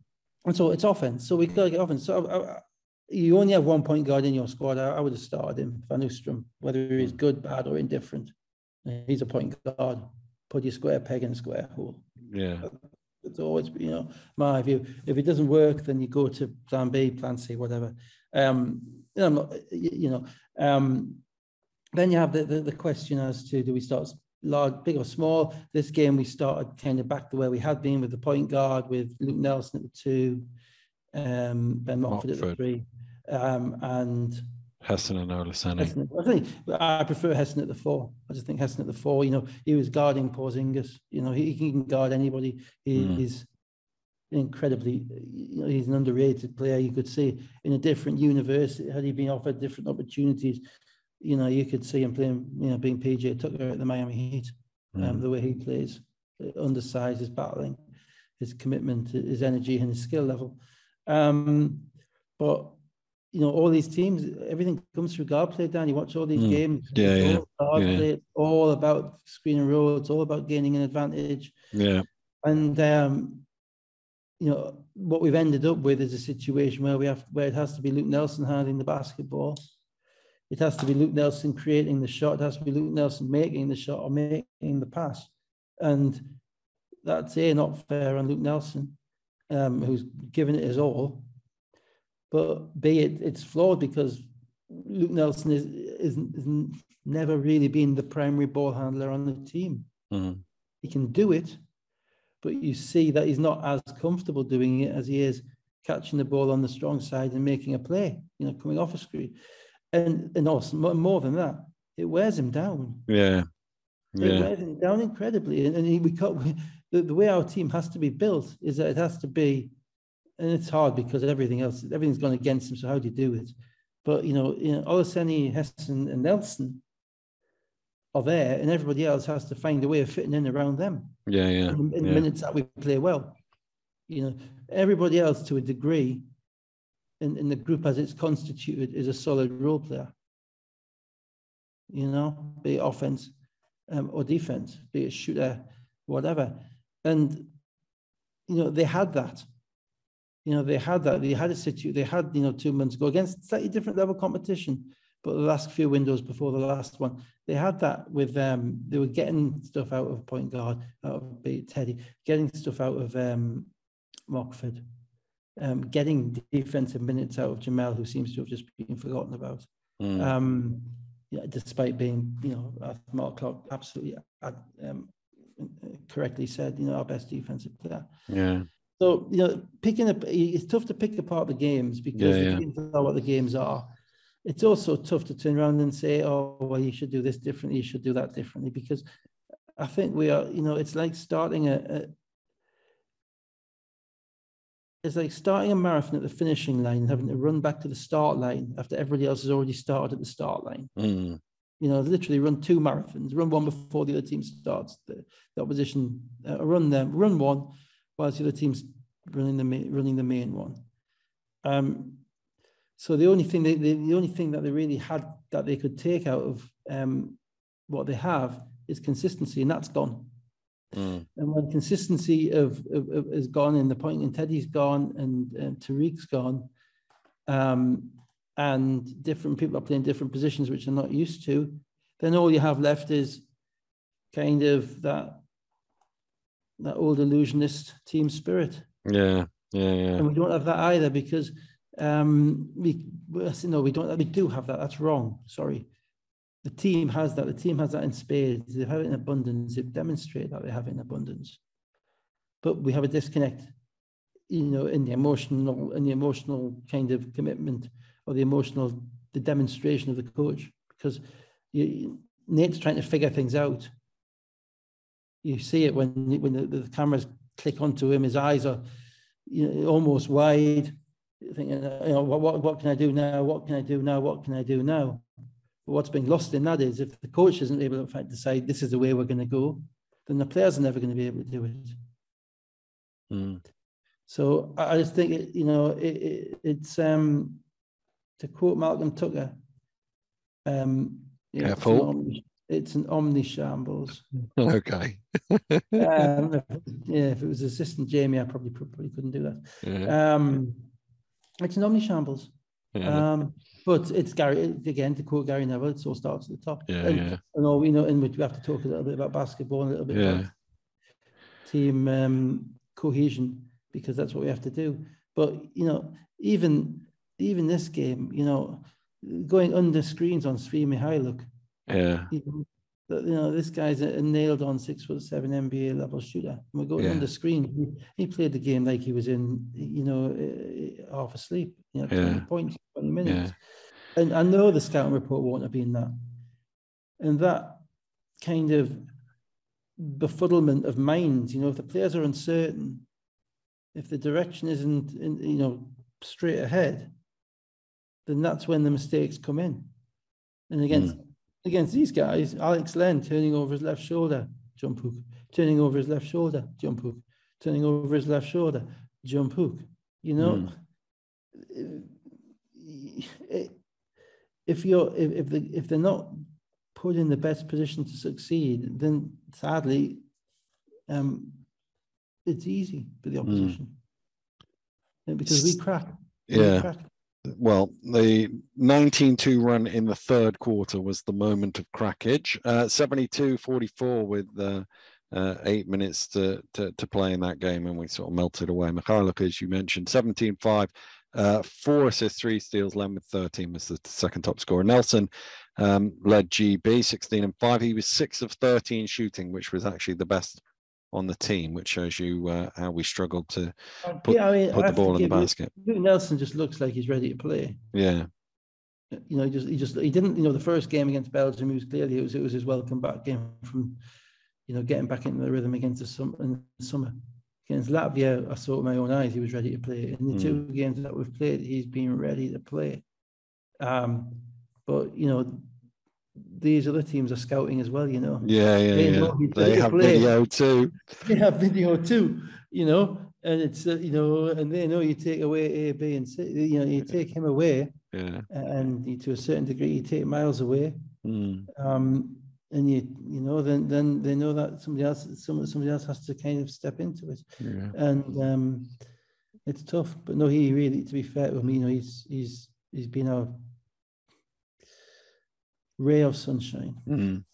and so it's offense. So we got to get offense. So I, I, you only have one point guard in your squad. I, I would have started him, Van Oostrum, whether he's hmm. good, bad, or indifferent. He's a point guard. Put your square peg in a square hole. Yeah. It's always, you know, my view. If it doesn't work, then you go to plan B, plan C, whatever. Um, you know, you know um, then you have the, the, the question as to do we start large, big or small? This game we started kind of back to where we had been with the point guard, with Luke Nelson at the two, um, Ben Mockford. at the three um, and Hesson and Olaseni. I think I prefer Hesson at the four. I just think Hesson at the four. You know, he was guarding Porzingis. You know, he, he can guard anybody. He, mm. He's incredibly. You know, he's an underrated player. You could see in a different universe had he been offered different opportunities. You know, you could see him playing. You know, being PJ Tucker at the Miami Heat. Mm. Um, hmm. the way he plays, undersized, his battling, his commitment, his energy, and his skill level. Um, but you know, all these teams, everything comes through guard play. Dan, you watch all these mm. games. Yeah, yeah. All, yeah. Play, all about screen and roll. It's all about gaining an advantage. Yeah. And um, you know what we've ended up with is a situation where we have where it has to be Luke Nelson handling the basketball. It has to be Luke Nelson creating the shot. It has to be Luke Nelson making the shot or making the pass. And that's a not fair on Luke Nelson, um, who's given it his all but B, it, it's flawed because Luke Nelson is, is, is never really been the primary ball handler on the team. Mm-hmm. He can do it, but you see that he's not as comfortable doing it as he is catching the ball on the strong side and making a play, you know, coming off a screen. And, and also, more than that, it wears him down. Yeah. Yeah. It wears him down incredibly. And, and he, we got, the, the way our team has to be built is that it has to be and it's hard because everything else, everything's gone against him. So how do you do it? But you know, you know, Olaseni, Hesson, and Nelson are there, and everybody else has to find a way of fitting in around them. Yeah, yeah. In, in yeah. minutes that we play well, you know, everybody else to a degree, in, in the group as it's constituted, is a solid role player. You know, be it offense um, or defense, be it shooter, whatever, and you know they had that you know, they had that. They had a situation. They had, you know, two months ago against slightly different level competition, but the last few windows before the last one, they had that with um, they were getting stuff out of point guard, out of Teddy, getting stuff out of um, Mockford, um, getting defensive minutes out of Jamal, who seems to have just been forgotten about. Mm. Um, yeah, despite being, you know, Mark Clark absolutely um, correctly said, you know, our best defensive player. Yeah. So you know, picking up it's tough to pick apart the games because yeah, the yeah. games are what the games are. It's also tough to turn around and say, "Oh, well, you should do this differently. You should do that differently." Because I think we are, you know, it's like starting a, it's like starting a marathon at the finishing line, having to run back to the start line after everybody else has already started at the start line. Mm. You know, literally run two marathons, run one before the other team starts. The, the opposition uh, run them, run one, whilst the other team's running the main, running the main one. Um, so the only thing they, they, the only thing that they really had that they could take out of um, what they have is consistency, and that's gone. Mm. And when consistency of, of, of, is gone, and the point and Teddy's gone, and, and Tariq's gone, um, and different people are playing different positions which they're not used to, then all you have left is kind of that that old illusionist team spirit. Yeah, yeah, yeah. And we don't have that either because um, we, no, we don't. We do have that. That's wrong. Sorry. The team has that. The team has that in spades. They have it in abundance. They've demonstrated that they have it in abundance. But we have a disconnect, you know, in the emotional, in the emotional kind of commitment or the emotional, the demonstration of the coach, because you, Nate's trying to figure things out you see it when when the, the cameras click onto him. His eyes are you know, almost wide, thinking, you know, what, what what can I do now? What can I do now? What can I do now? But what's being lost in that is if the coach isn't able to decide this is the way we're going to go, then the players are never going to be able to do it. Mm. So I just think it, you know it, it, it's um to quote Malcolm Tucker. Um, Careful it's an omni shambles. <laughs> Okay. um, yeah, if it was assistant Jamie, I probably probably couldn't do that. Yeah. Um, it's an omni shambles. Yeah. Um, but it's Gary again to quote Gary Neville. It all starts at the top. Yeah, and, yeah. And all we know, which we have to talk a little bit about basketball, and a little bit Yeah. about team um, cohesion because that's what we have to do. But you know, even even this game, you know, going under screens on Svi Mykhailiuk, Yeah. you know, you know, this guy's a, nailed on six foot seven NBA level shooter. And we're going Yeah. on the screen. He, played the game like he was in, you know, uh, half asleep, you know, 20 Yeah. points, 20 minutes. Yeah. And I know the scouting report won't have been that. And that kind of befuddlement of minds, you know, if the players are uncertain, if the direction isn't, in, you know, straight ahead, then that's when the mistakes come in. And against against these guys, Alex Len turning over his left shoulder, jump hook, turning over his left shoulder, jump hook, turning over his left shoulder, jump hook. You know, <sighs> Mm. if you're if if, the, if they're not put in the best position to succeed, then sadly, um, it's easy for the hmm. opposition mm. because we crack. Yeah. We crack. Well, the 19-2 run in the third quarter was the moment of crackage. Uh, 72-44 with uh, uh, eight minutes to, to, to play in that game, and we sort of melted away. Mykhailiuk, as you mentioned, 17-5, uh, four assists, three steals. Len with 13 was the second top scorer. Nelson um, led GB 16 and 5. He was 6 of 13 shooting, which was actually the best on the team, which shows you uh, how we struggled to uh, put, yeah, I mean, put the ball in the basket. Luke Nelson just looks like he's ready to play. Yeah. You know, he just he just he didn't. You know, the first game against Belgium, he was clearly it was it was his welcome back game from, you know, getting back into the rhythm against the summer in the summer. Against Latvia, I saw with my own eyes he was ready to play. In the mm. two games that we've played, he's been ready to play. Um, but you know, these other teams are scouting as well, you know. Yeah, yeah, they, yeah. they have play. video too. <laughs> They have video too, you know, and it's uh, you know, and they know you take away A, B, and C. You know, you take him away, yeah, and you, to a certain degree, you take Miles away, mm. um, and you you know, then then they know that somebody else, some somebody else has to kind of step into it, yeah. and um, it's tough. But no, he really, to be fair with me, you know, he's he's he's been our ray of sunshine. Mm.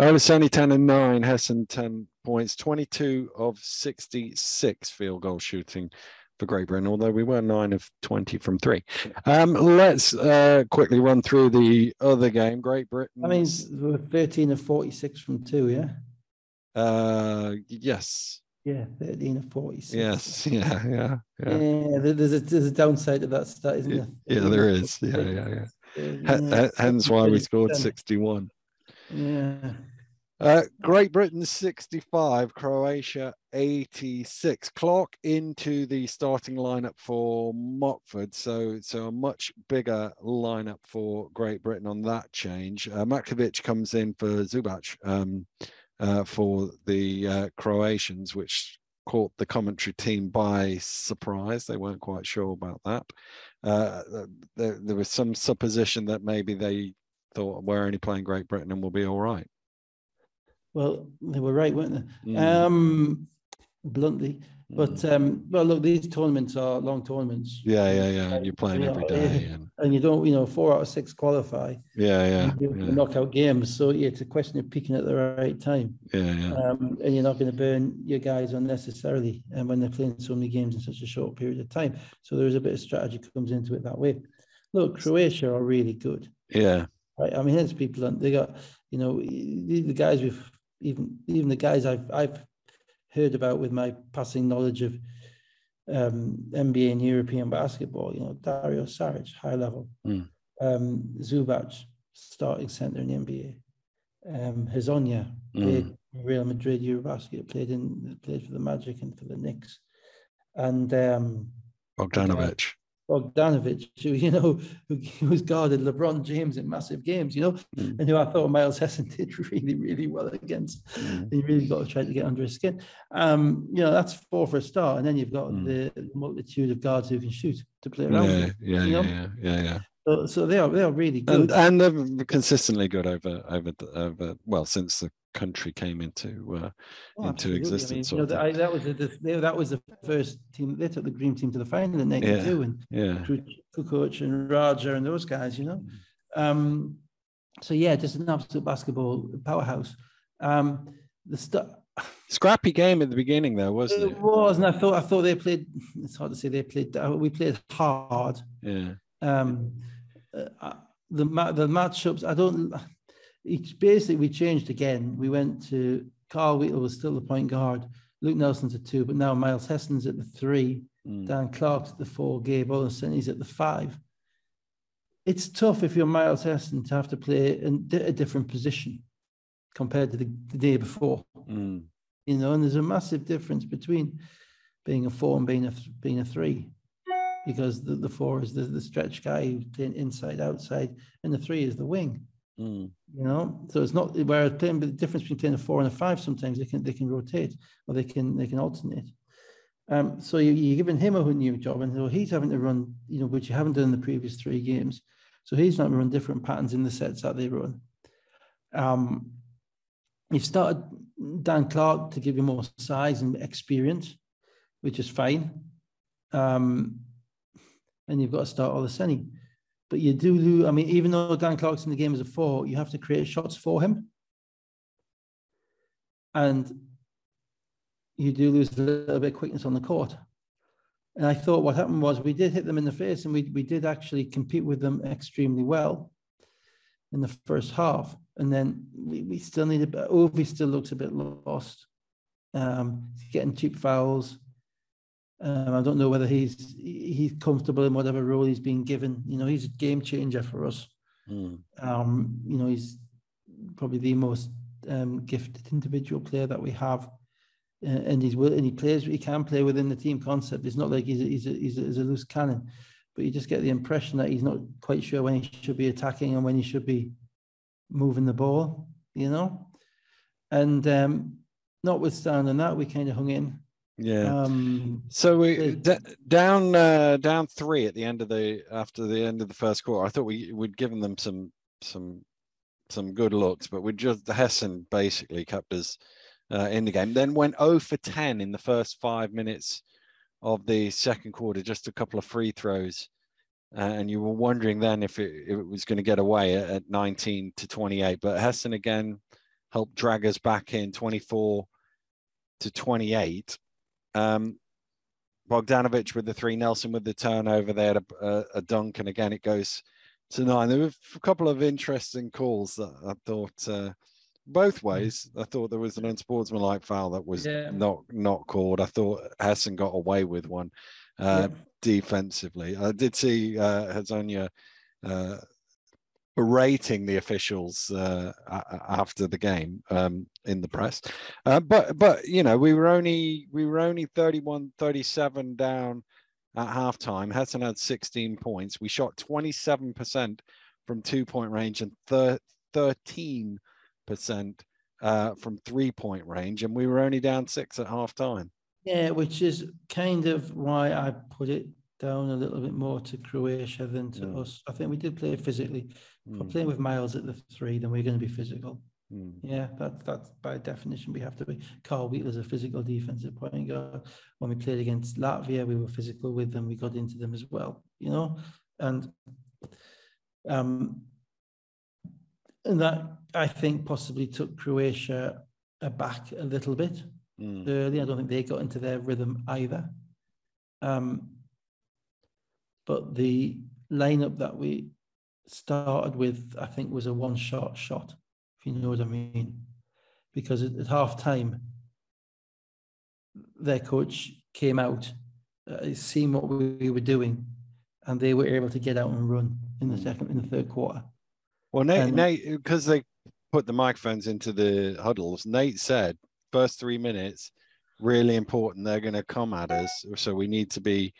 Olaseni 10 and 9, Hesson 10 points, 22 of 66 field goal shooting for Great Britain, although we were 9 of 20 from 3. Um, let's uh, quickly run through the other game. Great Britain. I mean, we're 13 of 46 from 2, yeah? Uh, yes. Yeah, 13 of 46. Yes, <laughs> yeah, yeah. Yeah, yeah there's, a, there's a downside to that stat, isn't there? Yeah, there is. Yeah, yeah, yeah. Yeah, hence why we scored 61. Yeah. Uh, Great Britain 65, Croatia 86. Clock into the starting lineup for Mockford, so so a much bigger lineup for Great Britain on that change. Uh, Matkovic comes in for Zubac um, uh, for the uh, Croatians, which caught the commentary team by surprise. They weren't quite sure about that. Uh, there, there was some supposition that maybe they thought we're only playing Great Britain and we'll be all right. Well, they were right, weren't they? Mm. Um, bluntly, but mm. um, well, look, these tournaments are long tournaments. Yeah, yeah, yeah. You're playing you know, day, <laughs> and... and... you don't, you know, four out of six qualify. Yeah, yeah. yeah. Knockout games, so yeah, it's a question of picking at the right time. Yeah, yeah. Um, and you're not going to burn your guys unnecessarily, and um, when they're playing so many games in such a short period of time, so there is a bit of strategy comes into it that way. Look, Croatia are really good. Yeah. Right. I mean, there's people. They got, you know, the, the guys with even even the guys I've I've heard about with my passing knowledge of um, NBA and European basketball. You know, Dario Saric, high level. Mm. Um, Zubac, starting center in the NBA. Um, Hezonja mm. Real Madrid Eurobasket, played in played for the Magic and for the Knicks, and um, Bogdanovic. Bogdanovic, who you know, <laughs> who, who's guarded LeBron James in massive games, you know, mm. and who I thought Miles Hesson <laughs> did really, really well against. Mm. He really got to try to get under his skin. Um, you know, that's four for a start, and then you've got mm. the multitude of guards who can shoot to play around. Yeah, with, yeah, yeah, yeah, yeah, yeah, So, so they are they are really good, and, and they're consistently good over over over well since the country came into uh, oh, into existence. I mean, you know, I, that was the, that was the first team. They took the Dream Team to the final in '92, yeah. and yeah, Kukoc and Radja and those guys. You know, mm. um, so yeah, just an absolute basketball powerhouse. Um, the stuff. Scrappy game at the beginning, though, wasn't it? It was, and I thought I thought they played. It's hard to say they played. We played hard. Yeah. Um, uh, the the matchups. I don't it's basically we changed again. We went to Carl Wheatle was still the point guard, Luke Nelson's at two, but now Myles Hesson's at the three, mm. Dan Clark's at the four, Gabe Olesen is at the five. It's tough if you're Miles Hesson to have to play in a different position compared to the, the day before. Mm. You know, and there's a massive difference between being a four and being a being a three because the, the four is the, the stretch guy who's playing inside, outside, and the three is the wing. Mm. You know, so it's not whereas playing the difference between playing a four and a five. Sometimes they can they can rotate or they can they can alternate. Um, so you, you're giving him a new job, and so he's having to run, you know, which you haven't done in the previous three games. So he's not run different patterns in the sets that they run. Um, you've started Dan Clark to give you more size and experience, which is fine. Um, and you've got to start all the Olaseni. But you do lose, I mean, even though Dan Clark's in the game as a four, you have to create shots for him. And you do lose a little bit of quickness on the court. And I thought what happened was we did hit them in the face and we, we did actually compete with them extremely well in the first half. And then we, we still need a bit, Ovi still looks a bit lost. Um, getting cheap fouls. Um, I don't know whether he's he's comfortable in whatever role he's been given. You know, he's a game changer for us. Mm. Um, you know, he's probably the most um, gifted individual player that we have uh, and he's and he plays he can play within the team concept. It's not like he's a, he's a, he's a, he's a loose cannon, but you just get the impression that he's not quite sure when he should be attacking and when he should be moving the ball. You know, and um, notwithstanding that, we kind of hung in. Yeah. Um, so we d- down uh, down three at the end of the after the end of the first quarter. I thought we we'd given them some some some good looks, but we just Hesson basically kept us uh, in the game. Then went 0 for 10 in the first five minutes of the second quarter, just a couple of free throws. Uh, and you were wondering then if it, if it was going to get away at, at 19 to 28. But Hesson again helped drag us back in 24 to 28. Um, Bogdanovic with the three, Nelson with the turnover. They had a, a, a, dunk, and again it goes to nine. There were a couple of interesting calls that I thought uh, both ways. I thought there was an unsportsmanlike foul that was yeah. not not called. I thought Hesson got away with one uh, yeah. defensively. I did see uh, Hezonja uh, berating the officials uh, after the game um, in the press, uh, but but you know we were only we were only 31 37 down at halftime. Hesson had 16 points. We shot 27 percent from two point range and thir- 13 percent uh, from three point range, and we were only down six at half time. Yeah, which is kind of why I put it down a little bit more to Croatia than to mm. us. I think we did play physically. If we're mm. playing with Miles at the three, then we're going to be physical. Mm. Yeah, that's that's by definition we have to be. Carl Wheatle's a physical defensive point guard. When we played against Latvia, we were physical with them. We got into them as well. You know, and um, and that I think possibly took Croatia aback a little bit mm. early. I don't think they got into their rhythm either. Um, but the lineup that we started with, I think, was a one-shot shot, if you know what I mean. Because at, at half time, their coach came out, uh, seen what we were doing, and they were able to get out and run in the hmm. second, in the third quarter. Well, Nate, Nate, because they put the microphones into the huddles, Nate said first three minutes really important. They're going to come at us, so we need to be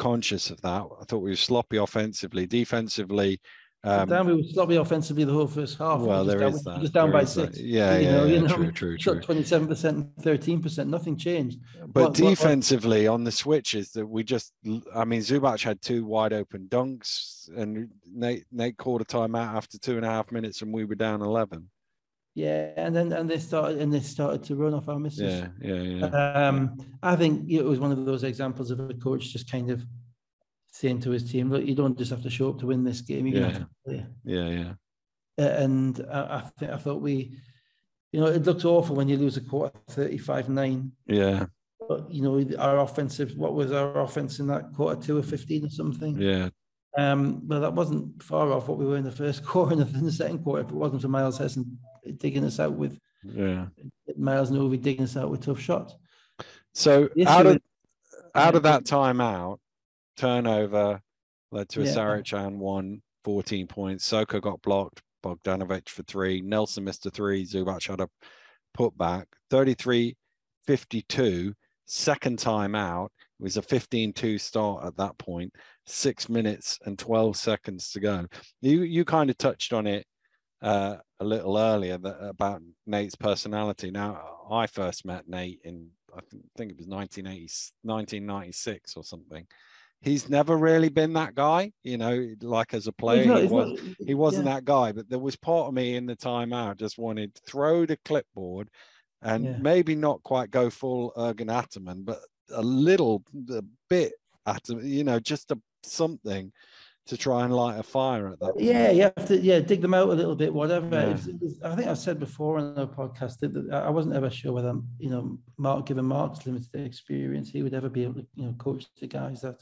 conscious of that. I thought we were sloppy offensively, defensively. Um, down we were sloppy offensively the whole first half. Well, there down, is that. Just down there by six. That. Yeah, you yeah, know, yeah, you know, true, true, true. Twenty-seven percent, thirteen percent. Nothing changed. But what, defensively, what, what, on the switches, that we just. I mean, Zubac had two wide open dunks, and Nate Nate called a timeout after two and a half minutes, and we were down eleven. Yeah, and then and they started and they started to run off our misses. Yeah, yeah, yeah. Um, I think it was one of those examples of a coach just kind of saying to his team, look, you don't just have to show up to win this game. You're yeah. to play. Yeah, yeah. and I, I think I thought we, you know, it looked awful when you lose a quarter 35-9. Yeah. But you know, our offensive, what was our offense in that quarter two or 15 or something? Yeah. Um, well, that wasn't far off what we were in the first <laughs> quarter and in the second quarter. If it wasn't for Miles Hesson digging us out with yeah Miles Novi digging us out with tough shots. So out of out of that timeout, turnover led to a yeah. Sarachan one, 14 points. Soko got blocked. Bogdanovic for three. Nelson missed a three. Zubac had a putback. 33 52. Second time out. It was a 15 2 start at that point. Six minutes and 12 seconds to go. You, you kind of touched on it uh, a little earlier that, about Nate's personality. Now, I first met Nate in I think it was 1980, 1996 or something. He's never really been that guy, you know, like as a player, not, he, was, not, he wasn't yeah. that guy. But there was part of me in the timeout just wanted to throw the clipboard and yeah. maybe not quite go full Ergin Ataman, but a little a bit at you know, just a something to try and light a fire at that. Yeah, you have to yeah dig them out a little bit, whatever. Yeah. I think I've said before on the podcast that, I wasn't ever sure whether you know Mark, given Mark's limited experience, he would ever be able to you know coach the guys that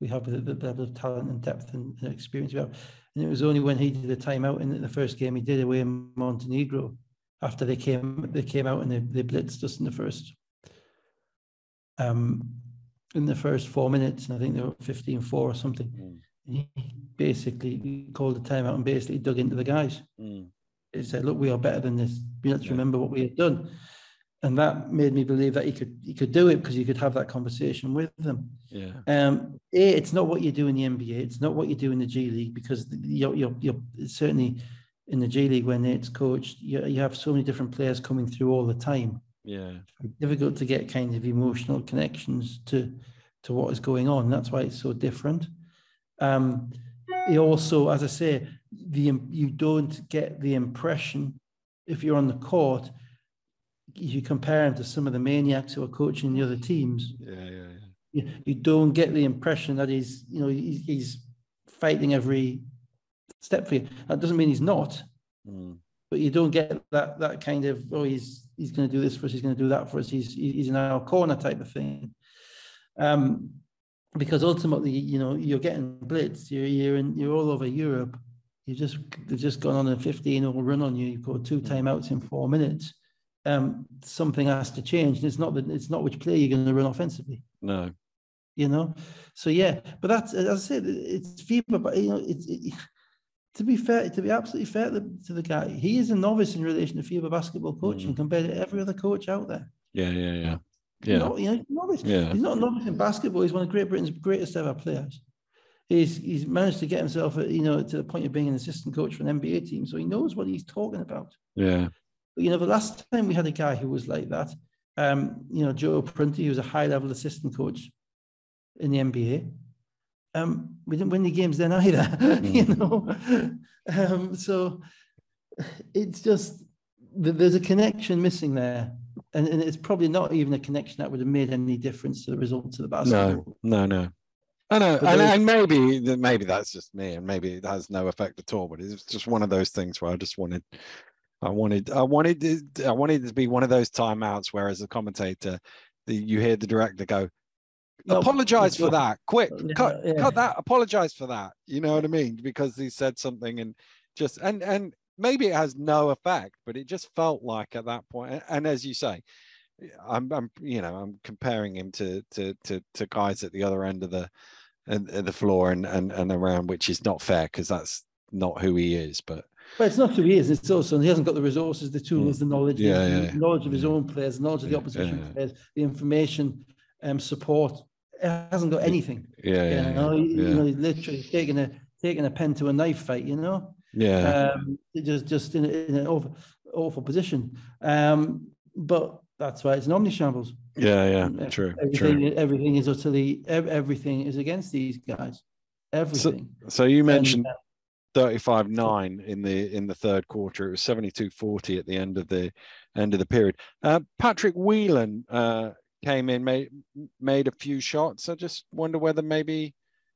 we have the, the level of talent and depth and, and, experience we have. And it was only when he did a timeout in the first game he did away in Montenegro after they came they came out and they, they blitzed us in the first um in the first four minutes and I think they were 15-4 or something. Mm he basically called the timeout and basically dug into the guys. Mm. He said, "Look, we are better than this. We have to yeah. remember what we had done." And that made me believe that he could he could do it because he could have that conversation with them. Yeah. Um. A, it's not what you do in the NBA. It's not what you do in the G League because you're you're, you're certainly in the G League when it's coached. You, you have so many different players coming through all the time. Yeah. It's difficult to get kind of emotional connections to to what is going on. That's why it's so different. Um, he also, as I say, the you don't get the impression if you're on the court, you compare him to some of the maniacs who are coaching the other teams. Yeah, yeah, yeah. You, you don't get the impression that he's, you know, he's, he's fighting every step for you. That doesn't mean he's not, mm. but you don't get that that kind of oh he's he's going to do this for us, he's going to do that for us, he's he's in our corner type of thing. Um, because ultimately, you know, you're getting blitzed. You're you're in, you're all over Europe. You just they've just gone on a 15 or run on you. You've got two timeouts in four minutes. Um, something has to change. And it's not that it's not which player you're going to run offensively. No. You know, so yeah, but that's as I said, it's FIBA, but you know, it's it, to be fair, to be absolutely fair to, to, the guy, he is a novice in relation to FIBA basketball coaching mm. compared to every other coach out there. Yeah, yeah, yeah. Yeah. Not, you know, novice. Yeah. He's not a novice in basketball. He's one of Great Britain's greatest ever players. He's, he's managed to get himself, you know, to the point of being an assistant coach for an NBA team. So he knows what he's talking about. Yeah. But, you know, the last time we had a guy who was like that, um, you know, Joe Prunty, who was a high level assistant coach in the NBA, um, we didn't win the games then either, <laughs> mm. you know. <laughs> Um, so it's just, there's a connection missing there and, and it's probably not even a connection that would have made any difference to the results of the basketball. No, no, no. I know, and, and, maybe maybe that's just me, and maybe it has no effect at all. But it's just one of those things where I just wanted, I wanted, I wanted, I wanted to be one of those timeouts where, as a commentator, the, you hear the director go, "Apologize no, for that, quick, yeah, cut, yeah. cut that, apologize for that." You know what I mean? Because he said something, and just and and maybe it has no effect, but it just felt like at that point, and as you say, I'm, I'm you know, I'm comparing him to to to, to guys at the other end of the and the floor and, and and around, which is not fair because that's not who he is. But but it's not who he is. It's also he hasn't got the resources, the tools, the knowledge, yeah, the, yeah, knowledge of his own players, the knowledge of the opposition players, the information, um, support. It hasn't got anything. Yeah, you know, you know, he's literally taking a taking a pen to a knife fight. You know. Yeah. Um, just just in, in an awful, awful position. Um, but that's why it's an omni shambles. Yeah, yeah, true. Everything, true. everything is utterly everything is against these guys. Everything. So, so you mentioned and, uh, 35-9 in the in the third quarter. It was 72-40 at the end of the end of the period. Uh, Patrick Whelan uh, came in, made made a few shots. I just wonder whether maybe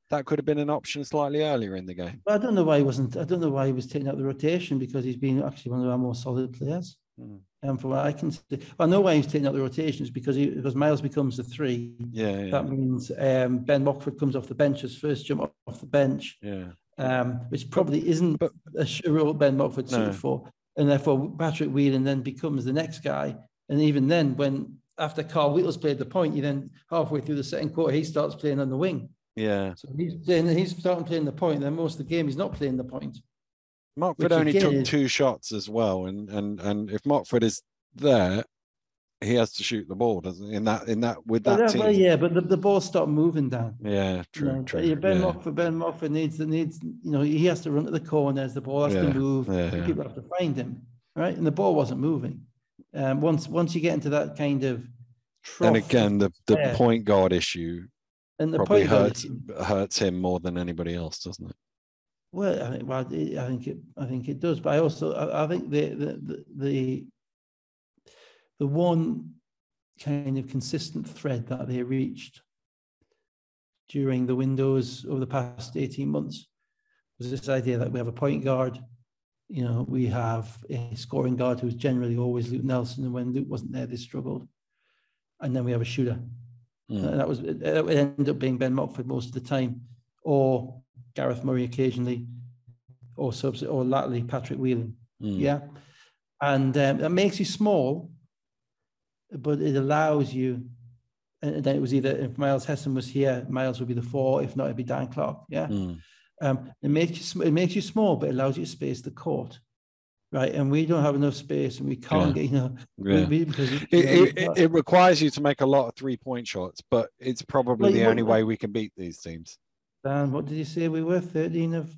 that could have been an option slightly earlier in the game. I don't know why he wasn't. I don't know why he was taking out the rotation because he's been actually one of our more solid players. Mm. And from what I can see, I know why he's taking out the rotations because he, because Miles becomes the three. Yeah, yeah. That means um, Ben Mockford comes off the bench as first jump off the bench. Yeah. Um, which probably isn't but, a role Ben Mockford suited no. for, and therefore Patrick Whelan then becomes the next guy. And even then, when after Carl Wheatles played the point, he then halfway through the second quarter he starts playing on the wing. Yeah. So he's then he's starting playing the point. Then most of the game he's not playing the point. Mockford only took is, two shots as well, and and and if Mockford is there, he has to shoot the ball, doesn't he? In that, in that, with that Well, team. well, yeah, but the, the ball stopped moving down. Yeah, You true, know, true. Ben yeah. Mockford, Ben Mockford needs the needs you know he has to run to the corners. The ball has Yeah, to move. yeah. People have to find him, right? And the ball wasn't moving. Um, once once you get into that kind of trough, and again, the, the point guard issue and the probably point guard hurts issue- hurts him more than anybody else, doesn't it? Well, I think, well, it- I think it, I think it does, but I also, I, I think the, the, the, the, the one kind of consistent thread that they reached during the windows over the past 18 months was this idea that we have a point guard, you know, we have a scoring guard who's generally always Luke Nelson, and when Luke wasn't there, they struggled. And then we have a shooter. Mm. And that was it it ended up being Ben Mockford most of the time, or Gareth Murray occasionally, or subs or latterly Patrick Whelan. Mm. Yeah, and um, that makes you small, but it allows you. And then it was either if Miles Hesson was here, Miles would be the four. If not, it'd be Dan Clark. Yeah, Mm. um, it makes you sm- it makes you small, but it allows you to space the court, right? And we don't have enough space, and we can't Yeah. get you know Yeah. we- because know, It, it, it requires you to make a lot of three point shots, but it's probably the only way we can beat these teams. Dan, what did you say we were? 13 of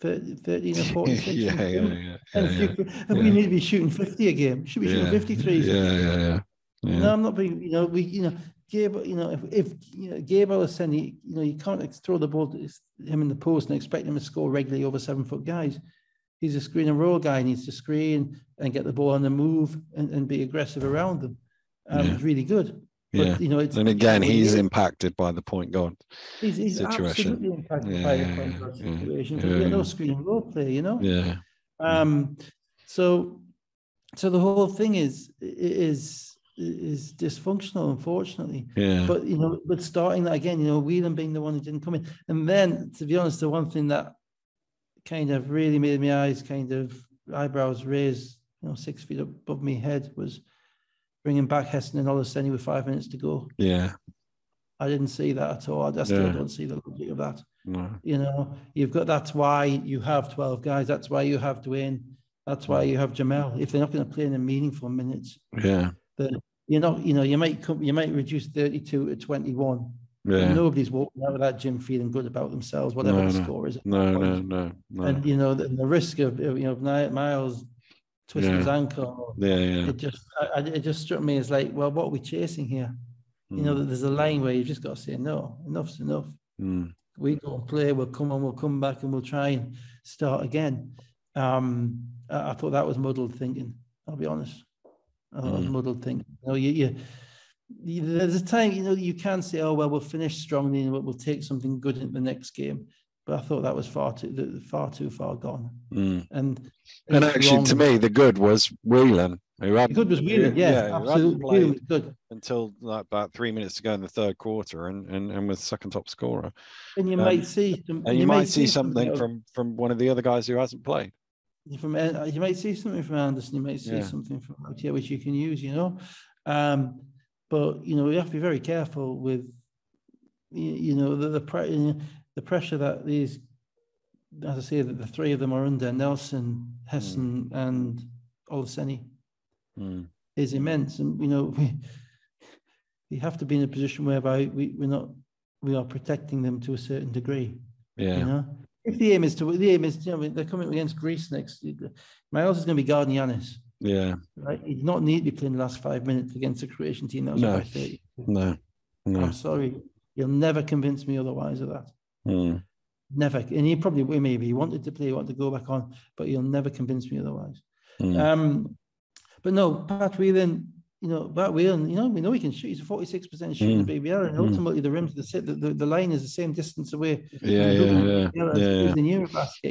30, 13 or <laughs> 46? yeah, yeah, yeah, And, yeah, you- and we need to be shooting 50 a game. Should be shooting yeah, 53. Yeah, yeah, yeah. yeah. No, I'm not being, you know, we, you know, Gabe, you know, if, if you know, Gabe you know, you can't throw the ball to him in the post and expect him to score regularly over seven foot guys. He's a screen and roll guy. He needs to screen and get the ball on the move and, and be aggressive around them. Um, Yeah. It's really good. But, yeah. you know, it's, And again, he's he- impacted by the point guard. he's, he's situation. absolutely impacted Yeah, by the point guard yeah, situation. yeah, have no screen and roll play, you know? Yeah. Um, so, so the whole thing is is is dysfunctional, unfortunately. Yeah. But you know, but starting that again, you know, Whelan being the one who didn't come in, and then to be honest, the one thing that kind of really made my eyes kind of eyebrows raised, you know, six feet above my head was bringing back Hesson and Olaseni with five minutes to go. yeah. I didn't see that at all. I still Yeah. don't see the logic of that. No. You know, you've got that's why you have 12 guys. That's why you have Dwayne. That's why you have Jamel. If they're not going to play in a meaningful minutes, Yeah. then you're not, you know, you might come, you might reduce 32 to 21. Yeah. Nobody's walking out of that gym feeling good about themselves, whatever No, the no. score is. No, no, no, no. And you know, the, the risk of you know Miles twisting his ankle, Yeah, yeah. it just I, it just struck me as like, well, what are we chasing here? You know, Mm, that there's a line where you've just got to say no, enough's enough. mm, we don't play, we'll come on, we'll come back and we'll try and start again. Um, I, I thought that was muddled thinking, I'll be honest. I thought that was Mm. muddled thinking. You know, you, you, there's a time, you know, you can say, oh, well, we'll finish strongly and we'll, we'll take something good in the next game. But I thought that was far too, far too far gone. mm. And, And it's actually, to me, the good was Whelan, who the good was Whelan, yeah, yeah, who hadn't absolutely. Whelan was good. until like about three minutes to go in the third quarter, and and, and was second top scorer. And you Um, might see, some, And you, might see something something from from one of the other guys who hasn't played. from uh, you might see something from Anderson, you might see Yeah. something from out here which you can use, you know. Um, but you know, you have to be very careful with you, know the the, pre- the pressure that these, as I say, that the three of them are under Nelson, Hesson, and Olaseni Mm, is immense, and you know we we have to be in a position whereby we we're not we are protecting them to a certain degree. yeah, You know, if the aim is to the aim is you know they're coming against Greece next. Miles is going to be guarding Giannis, yeah, right? He did not need to be playing the last five minutes against a Croatian team that was No. by thirty. no, no. I'm sorry, you'll never convince me otherwise of that. Mm, Never, and he probably. Maybe he wanted to play, he wanted to go back on, but you'll never convince me otherwise. mm, Um, but no, Pat Whelan, you know, Pat Whelan, you know, we know he can shoot. He's a 46% shooting Mm. BBL, and Mm. ultimately the rims, the, sit- the, the, the line is the same distance away. yeah, yeah, the yeah, yeah, yeah, in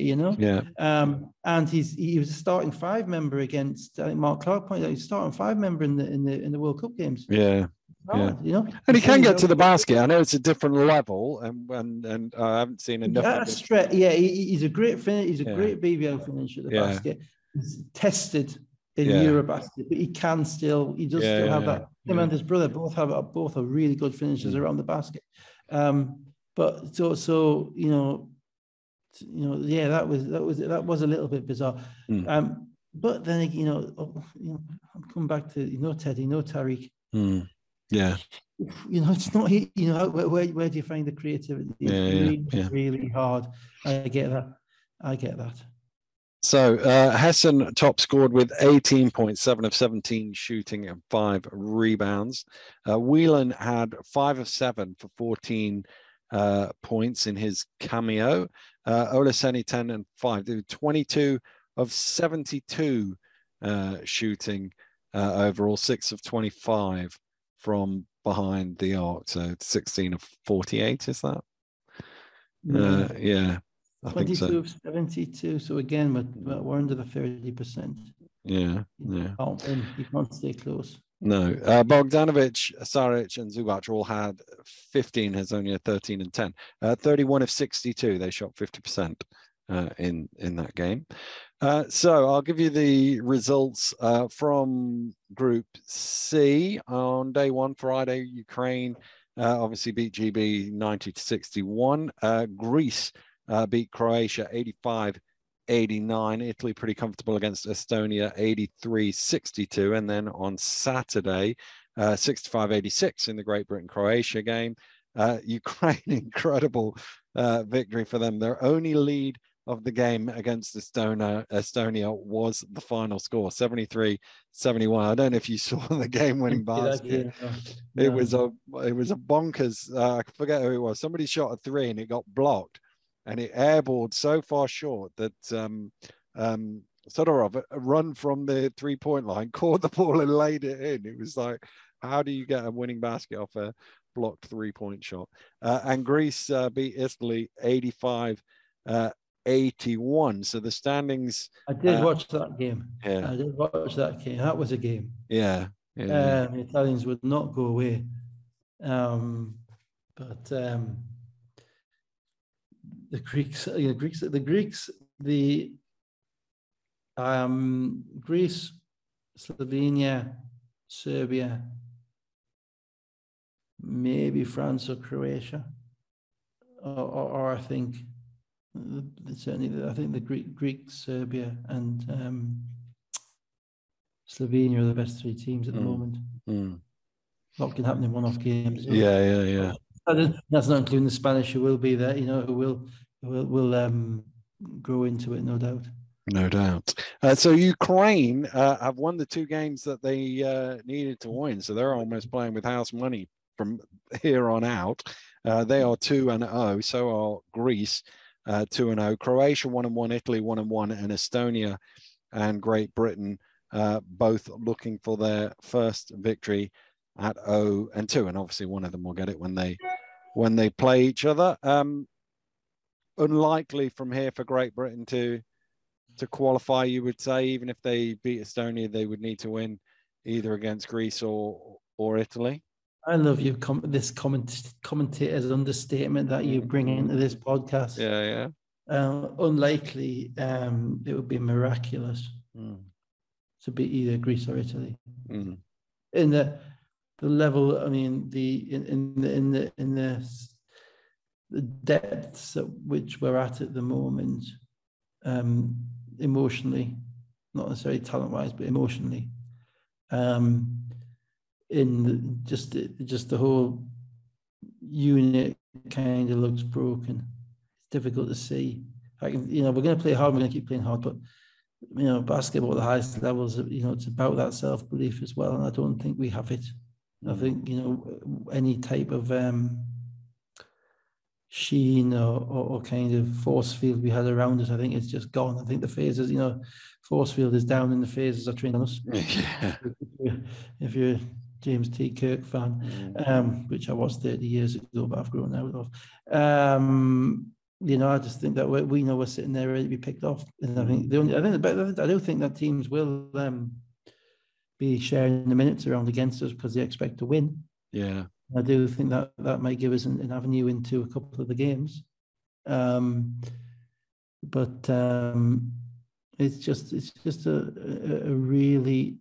you know. yeah, Um, and he's he was a starting five member against. I think Mark Clark pointed out he's starting five member in the in the in the World Cup games. yeah. Oh, You know, And he can get to the basket. I know it's a different level, and and and I haven't seen enough. of That's it. Yeah, he- he's a great finish. He's a Yeah. great BBL finisher at the Yeah. basket. He's tested in Yeah. Eurobasket, but he can still. He does Yeah, still have that. Him and his brother both have both are really good finishers Mm. around the basket. Um, but so so you know, you know, yeah, that was that was that was a little bit bizarre. Mm. Um, but then you know, oh, you know, I'm coming back to you know Teddy, no Tariq. Mm. Yeah. <laughs> You know, it's not you know where where, where do you find the creativity? It's yeah, really, yeah. really hard. I get that. I get that. So uh, Hesson top scored with 18.7 of 17 shooting and five rebounds. Uh, Whelan had five of seven for 14 uh, points in his cameo. Uh, Olaseni 10 and five. They were 22 of 72 uh, shooting uh, overall, six of 25 from behind the arc. So 16 of 48, is that? Uh, yeah, I think 22 so. of 72. So again, we're, we're under the 30%. Yeah, yeah. You can't stay close. No, uh, Bogdanovic, Saric, and Zubac all had 15. Hezonja 13 and 10. Uh, 31 of 62. They shot 50% uh, in in that game. Uh, so I'll give you the results uh, from Group C on day one, Friday. Ukraine uh, obviously beat GB 90 to 61. Uh, Greece uh, beat Croatia 85 89. Italy pretty comfortable against Estonia 83 62. And then on Saturday, uh, 65 86 in the Great Britain Croatia game. Uh, <laughs> Ukraine, incredible uh, victory for them. Their only lead of the game against Estonia, Estonia was the final score 73 71. I don't know if you <laughs> saw the game winning Didn't see that basket game, no. it was a it was a bonkers. Uh, I forget who it was. Somebody shot a three and it got blocked, and it airballed so far short that um, um, Sodorov, a run from the three point line, <laughs> caught the ball and laid it in. It was like, how do you get a winning basket off a blocked three point shot? Uh, and Greece uh, beat Italy 85 uh, 81. So the standings, I did uh, watch that game. yeah, I did watch that game. That was a game. yeah, yeah. Um, the Italians would not go away. Um, but um, the Greeks, you know, Greeks, the Greeks, the um, Greece, Slovenia, Serbia, maybe France or Croatia, or, or, or I think certainly I think the Greek, Greek, Serbia, and um, Slovenia are the best three teams at the Mm. moment. Mm. lot can happen in one-off games. yeah, yeah, yeah. That's not including the Spanish who will be there, you know, who will will will um, grow into it, no doubt. No doubt. Uh, so Ukraine uh, have won the two games that they uh, needed to win. So they're almost playing with house money from here on out. Uh, they are two and zero. So are Greece, uh, two and zero. Croatia one and one. Italy one and one, and Estonia and Great Britain uh, both looking for their first victory at zero and two. And obviously one of them will get it when they when they play each other. Um, unlikely from here for Great Britain to to qualify, you would say, even if they beat Estonia, they would need to win either against Greece or or Italy. I love you. Com- this comment commentator's understatement that you bring into this podcast. Yeah, yeah. Uh, unlikely. Um, it would be miraculous Mm, to beat either Greece or Italy. mm, in the the level i mean the in, in the in the in the depths at which we're at at the moment um emotionally not necessarily talent wise but emotionally um in the, just just the whole unit kind of looks broken. It's difficult to see. I can you know we're going to play hard we're going to keep playing hard but you know basketball at the highest levels you know it's about that self-belief as well and i don't think we have it I mm. think you know any type of um, sheen or, or, or kind of force field we had around us, I think it's just gone. I think the phasers, you know, force field is down and the phasers are training us. <laughs> yeah. If you're, a James T. Kirk fan, Mm, um, which I was 30 years ago, but I've grown out of. Um, you know, I just think that we, we know we're sitting there ready to be picked off, and I think the only, I think, but I do think that teams will um, be sharing the minutes around against us because they expect to win. yeah. I do think that that might give us an, an avenue into a couple of the games. Um, but um, it's just it's just a, a, really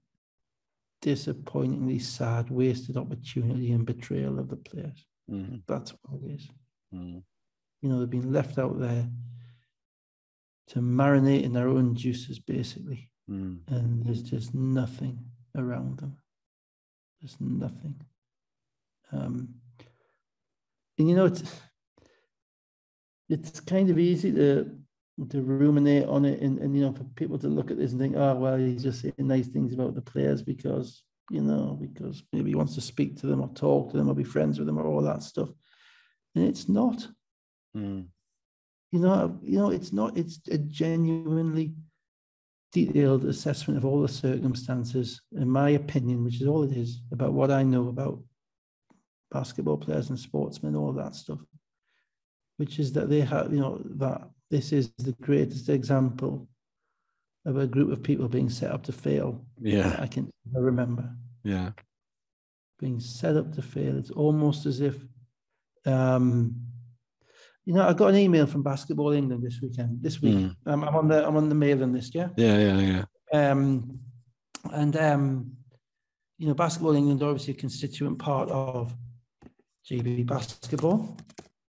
disappointingly sad, wasted opportunity and betrayal of the players. Mm, That's what it is. mm, You know, they've been left out there to marinate in their own juices, basically. Mm. and there's just nothing around them. There's nothing. Um, and you know, it's it's kind of easy to to ruminate on it, and, and you know, for people to look at this and think, oh well, he's just saying nice things about the players because you know, because maybe he wants to speak to them or talk to them or be friends with them or all that stuff. And it's not. Mm. You know, you know, it's not. It's a genuinely detailed assessment of all the circumstances, in my opinion, which is all it is about what I know about basketball players and sportsmen, all that stuff. Which is that they have, you know, that this is the greatest example of a group of people being set up to fail. Yeah. I can remember Yeah. being set up to fail. It's almost as if, um, you know, I got an email from Basketball England this weekend. This week, Mm. um, I'm on the I'm on the mailing list. Yeah, Yeah. Yeah. Yeah. um, and um, you know, Basketball England are obviously a constituent part of GB Basketball.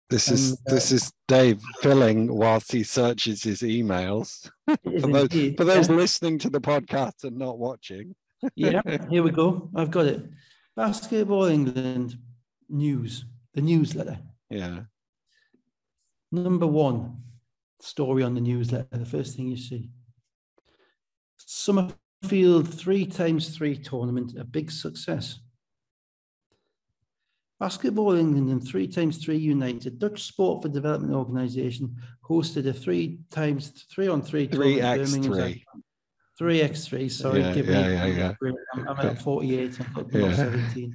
This is And, uh, this is Dave filling whilst he searches his emails. <laughs> For those, indeed, for those yeah. listening to the podcast and not watching. yeah, <laughs> here we go. I've got it. Basketball England news, the newsletter. Yeah. Number one story on the newsletter, the first thing you see. Summerfield three times three tournament, a big success. Basketball England and three times three United, Dutch Sport for Development Organisation, hosted a three times three on three Three tournament, X three. Three X three. Sorry, Yeah, give yeah, me. yeah. I'm, I'm at forty eight. I'm not Yeah. seventeen.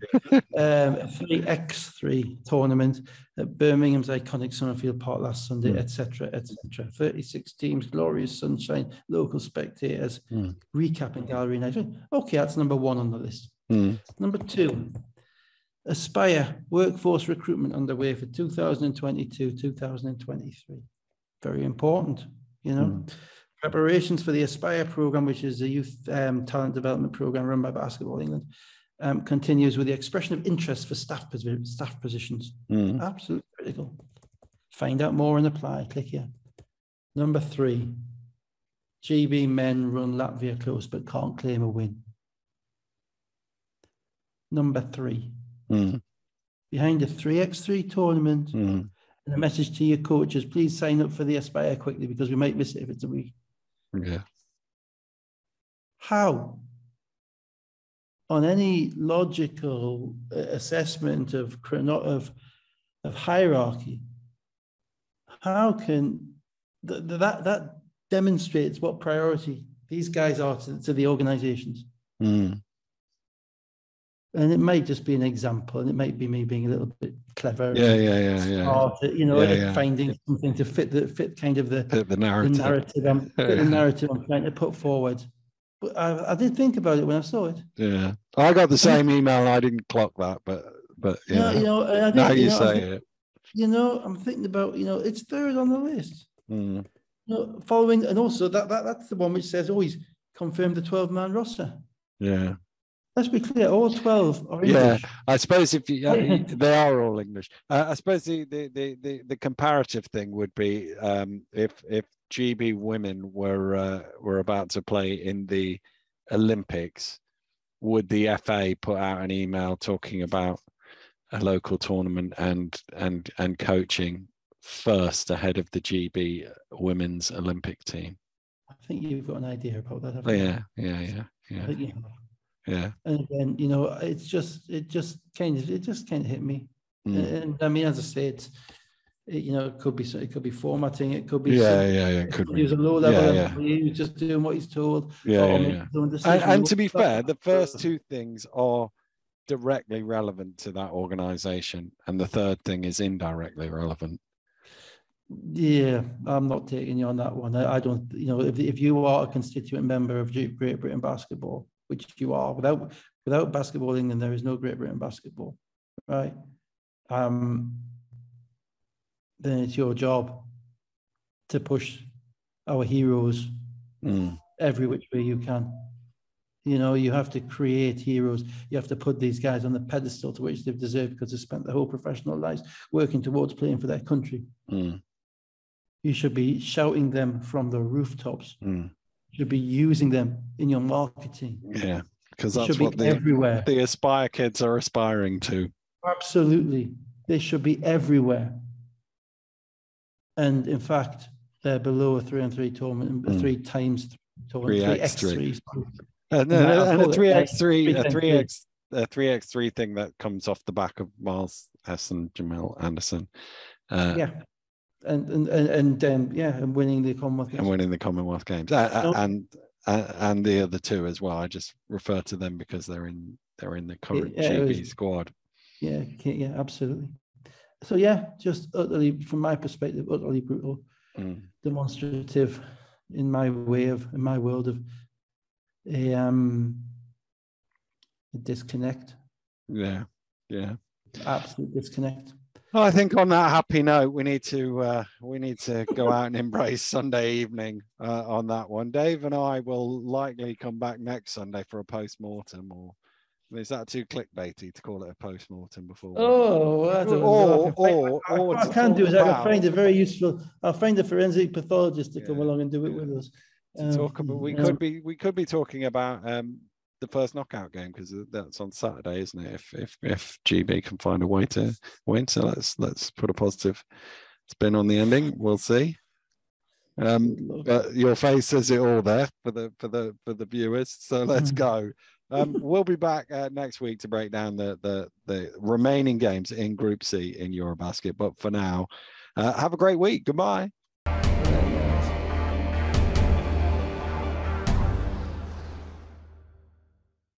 Um, three X three tournament at Birmingham's iconic Summerfield Park last Sunday, Mm. etc., etc. Thirty six teams, glorious sunshine, local spectators, Mm. recapping gallery night. Okay, that's number one on the list. Mm. Number two, Aspire workforce recruitment underway for 2022 2023. Very important, you know. Preparations for the Aspire program, which is a youth um, talent development program run by Basketball England, um, continues with the expression of interest for staff, posi- staff positions. Mm. Absolutely critical. Find out more and apply. Click here. Number three, GB men run Latvia close but can't claim a win. Number three, Mm. behind the 3x3 tournament Mm. and a message to your coaches, please sign up for the Aspire quickly because we might miss it if it's a week. Yeah. How? On any logical uh, assessment of, chrono- of, of hierarchy, how can th- th- that, that demonstrates what priority these guys are to, to the organizations? Mm. And it may just be an example, and it may be me being a little bit clever. Yeah. Yeah. Yeah. Yeah. smart you know, Yeah, yeah. finding something to fit the fit kind of the, Fit the the narrative. narrative I'm <laughs> the narrative I'm trying to put forward. But I, I did think about it when I saw it. Yeah. I got the same email and I didn't clock that, but but yeah. you know, I think, now you, you know, I say think- it. you know, I'm thinking about, you know, it's third on the list. Mm. You know, following, and also that, that that's the one which says, oh, confirm the 12 man roster. Yeah. Let's be clear, all 12 are English. Yeah. I suppose if you, uh, <laughs> they are all English. Uh, I suppose the, the, the, the, the comparative thing would be um, if if GB women were uh, were about to play in the Olympics, would the FA put out an email talking about a local tournament and and and coaching first ahead of the GB women's Olympic team? I think you've got an idea about that. Haven't you? yeah, yeah, yeah, yeah, think you have. yeah. And again, you know, it's just, it just kind of, it just kind of hit me. Mm. And I mean, as I said, it, you know, it could be, it could be formatting, it could be. Yeah, yeah, yeah. Could He was be. a low level Yeah, yeah. employee just doing what he's told. Yeah, yeah, yeah. And, and to be fair, the first two things are directly relevant to that organization, and the third thing is indirectly relevant. Yeah, I'm not taking you on that one. I, I don't, you know, if, if you are a constituent member of Great Britain basketball, which you are, without without basketball England, there is no Great Britain basketball, right? Um, then it's your job to push our heroes Mm, every which way you can. You know, you have to create heroes. You have to put these guys on the pedestal to which they've deserved because they've spent their whole professional lives working towards playing for their country. mm, You should be shouting them from the rooftops. mm. Should be using them in your marketing. Yeah, because They that's should be what the everywhere. the Aspire kids are aspiring to. Absolutely. They should be everywhere. And in fact, they're below a three and three tournament, Mm. three times th- tournament, three 3x3. And, and, a three x three, a 3x3. three x, a three x three thing that comes off the back of Miles S and Jamel Anderson, uh, Yeah. And and and, and um, yeah, and winning the Commonwealth and Games. winning the Commonwealth Games, uh, So- and uh, and the other two as well. I just refer to them because they're in they're in the current yeah, GB was- squad. Yeah, yeah, absolutely. So yeah, just utterly, from my perspective, utterly brutal, Mm. demonstrative in my way of, in my world of a um a disconnect, Yeah, yeah. absolute disconnect. Well, I think on that happy note, we need to uh, we need to go out and embrace Sunday evening uh, on that one. Dave and I will likely come back next Sunday for a post mortem, or is that too clickbaity to call it a post mortem before? Oh, I don't Or- know. I can or- or what to I can do talk is I can find a very useful. I'll find a forensic pathologist to come along and do it yeah. with us. to talk about, we Um, could be we could be talking about um, the first knockout game because that's on Saturday, isn't it? If if if GB can find a way to win, so let's let's put a positive spin on the ending. We'll see. Um, but your face says it all there for the for the for the viewers. So let's Mm. go. Um, we'll be back uh, next week to break down the the the remaining games in Group C in Eurobasket. But for now, uh, have a great week. Goodbye.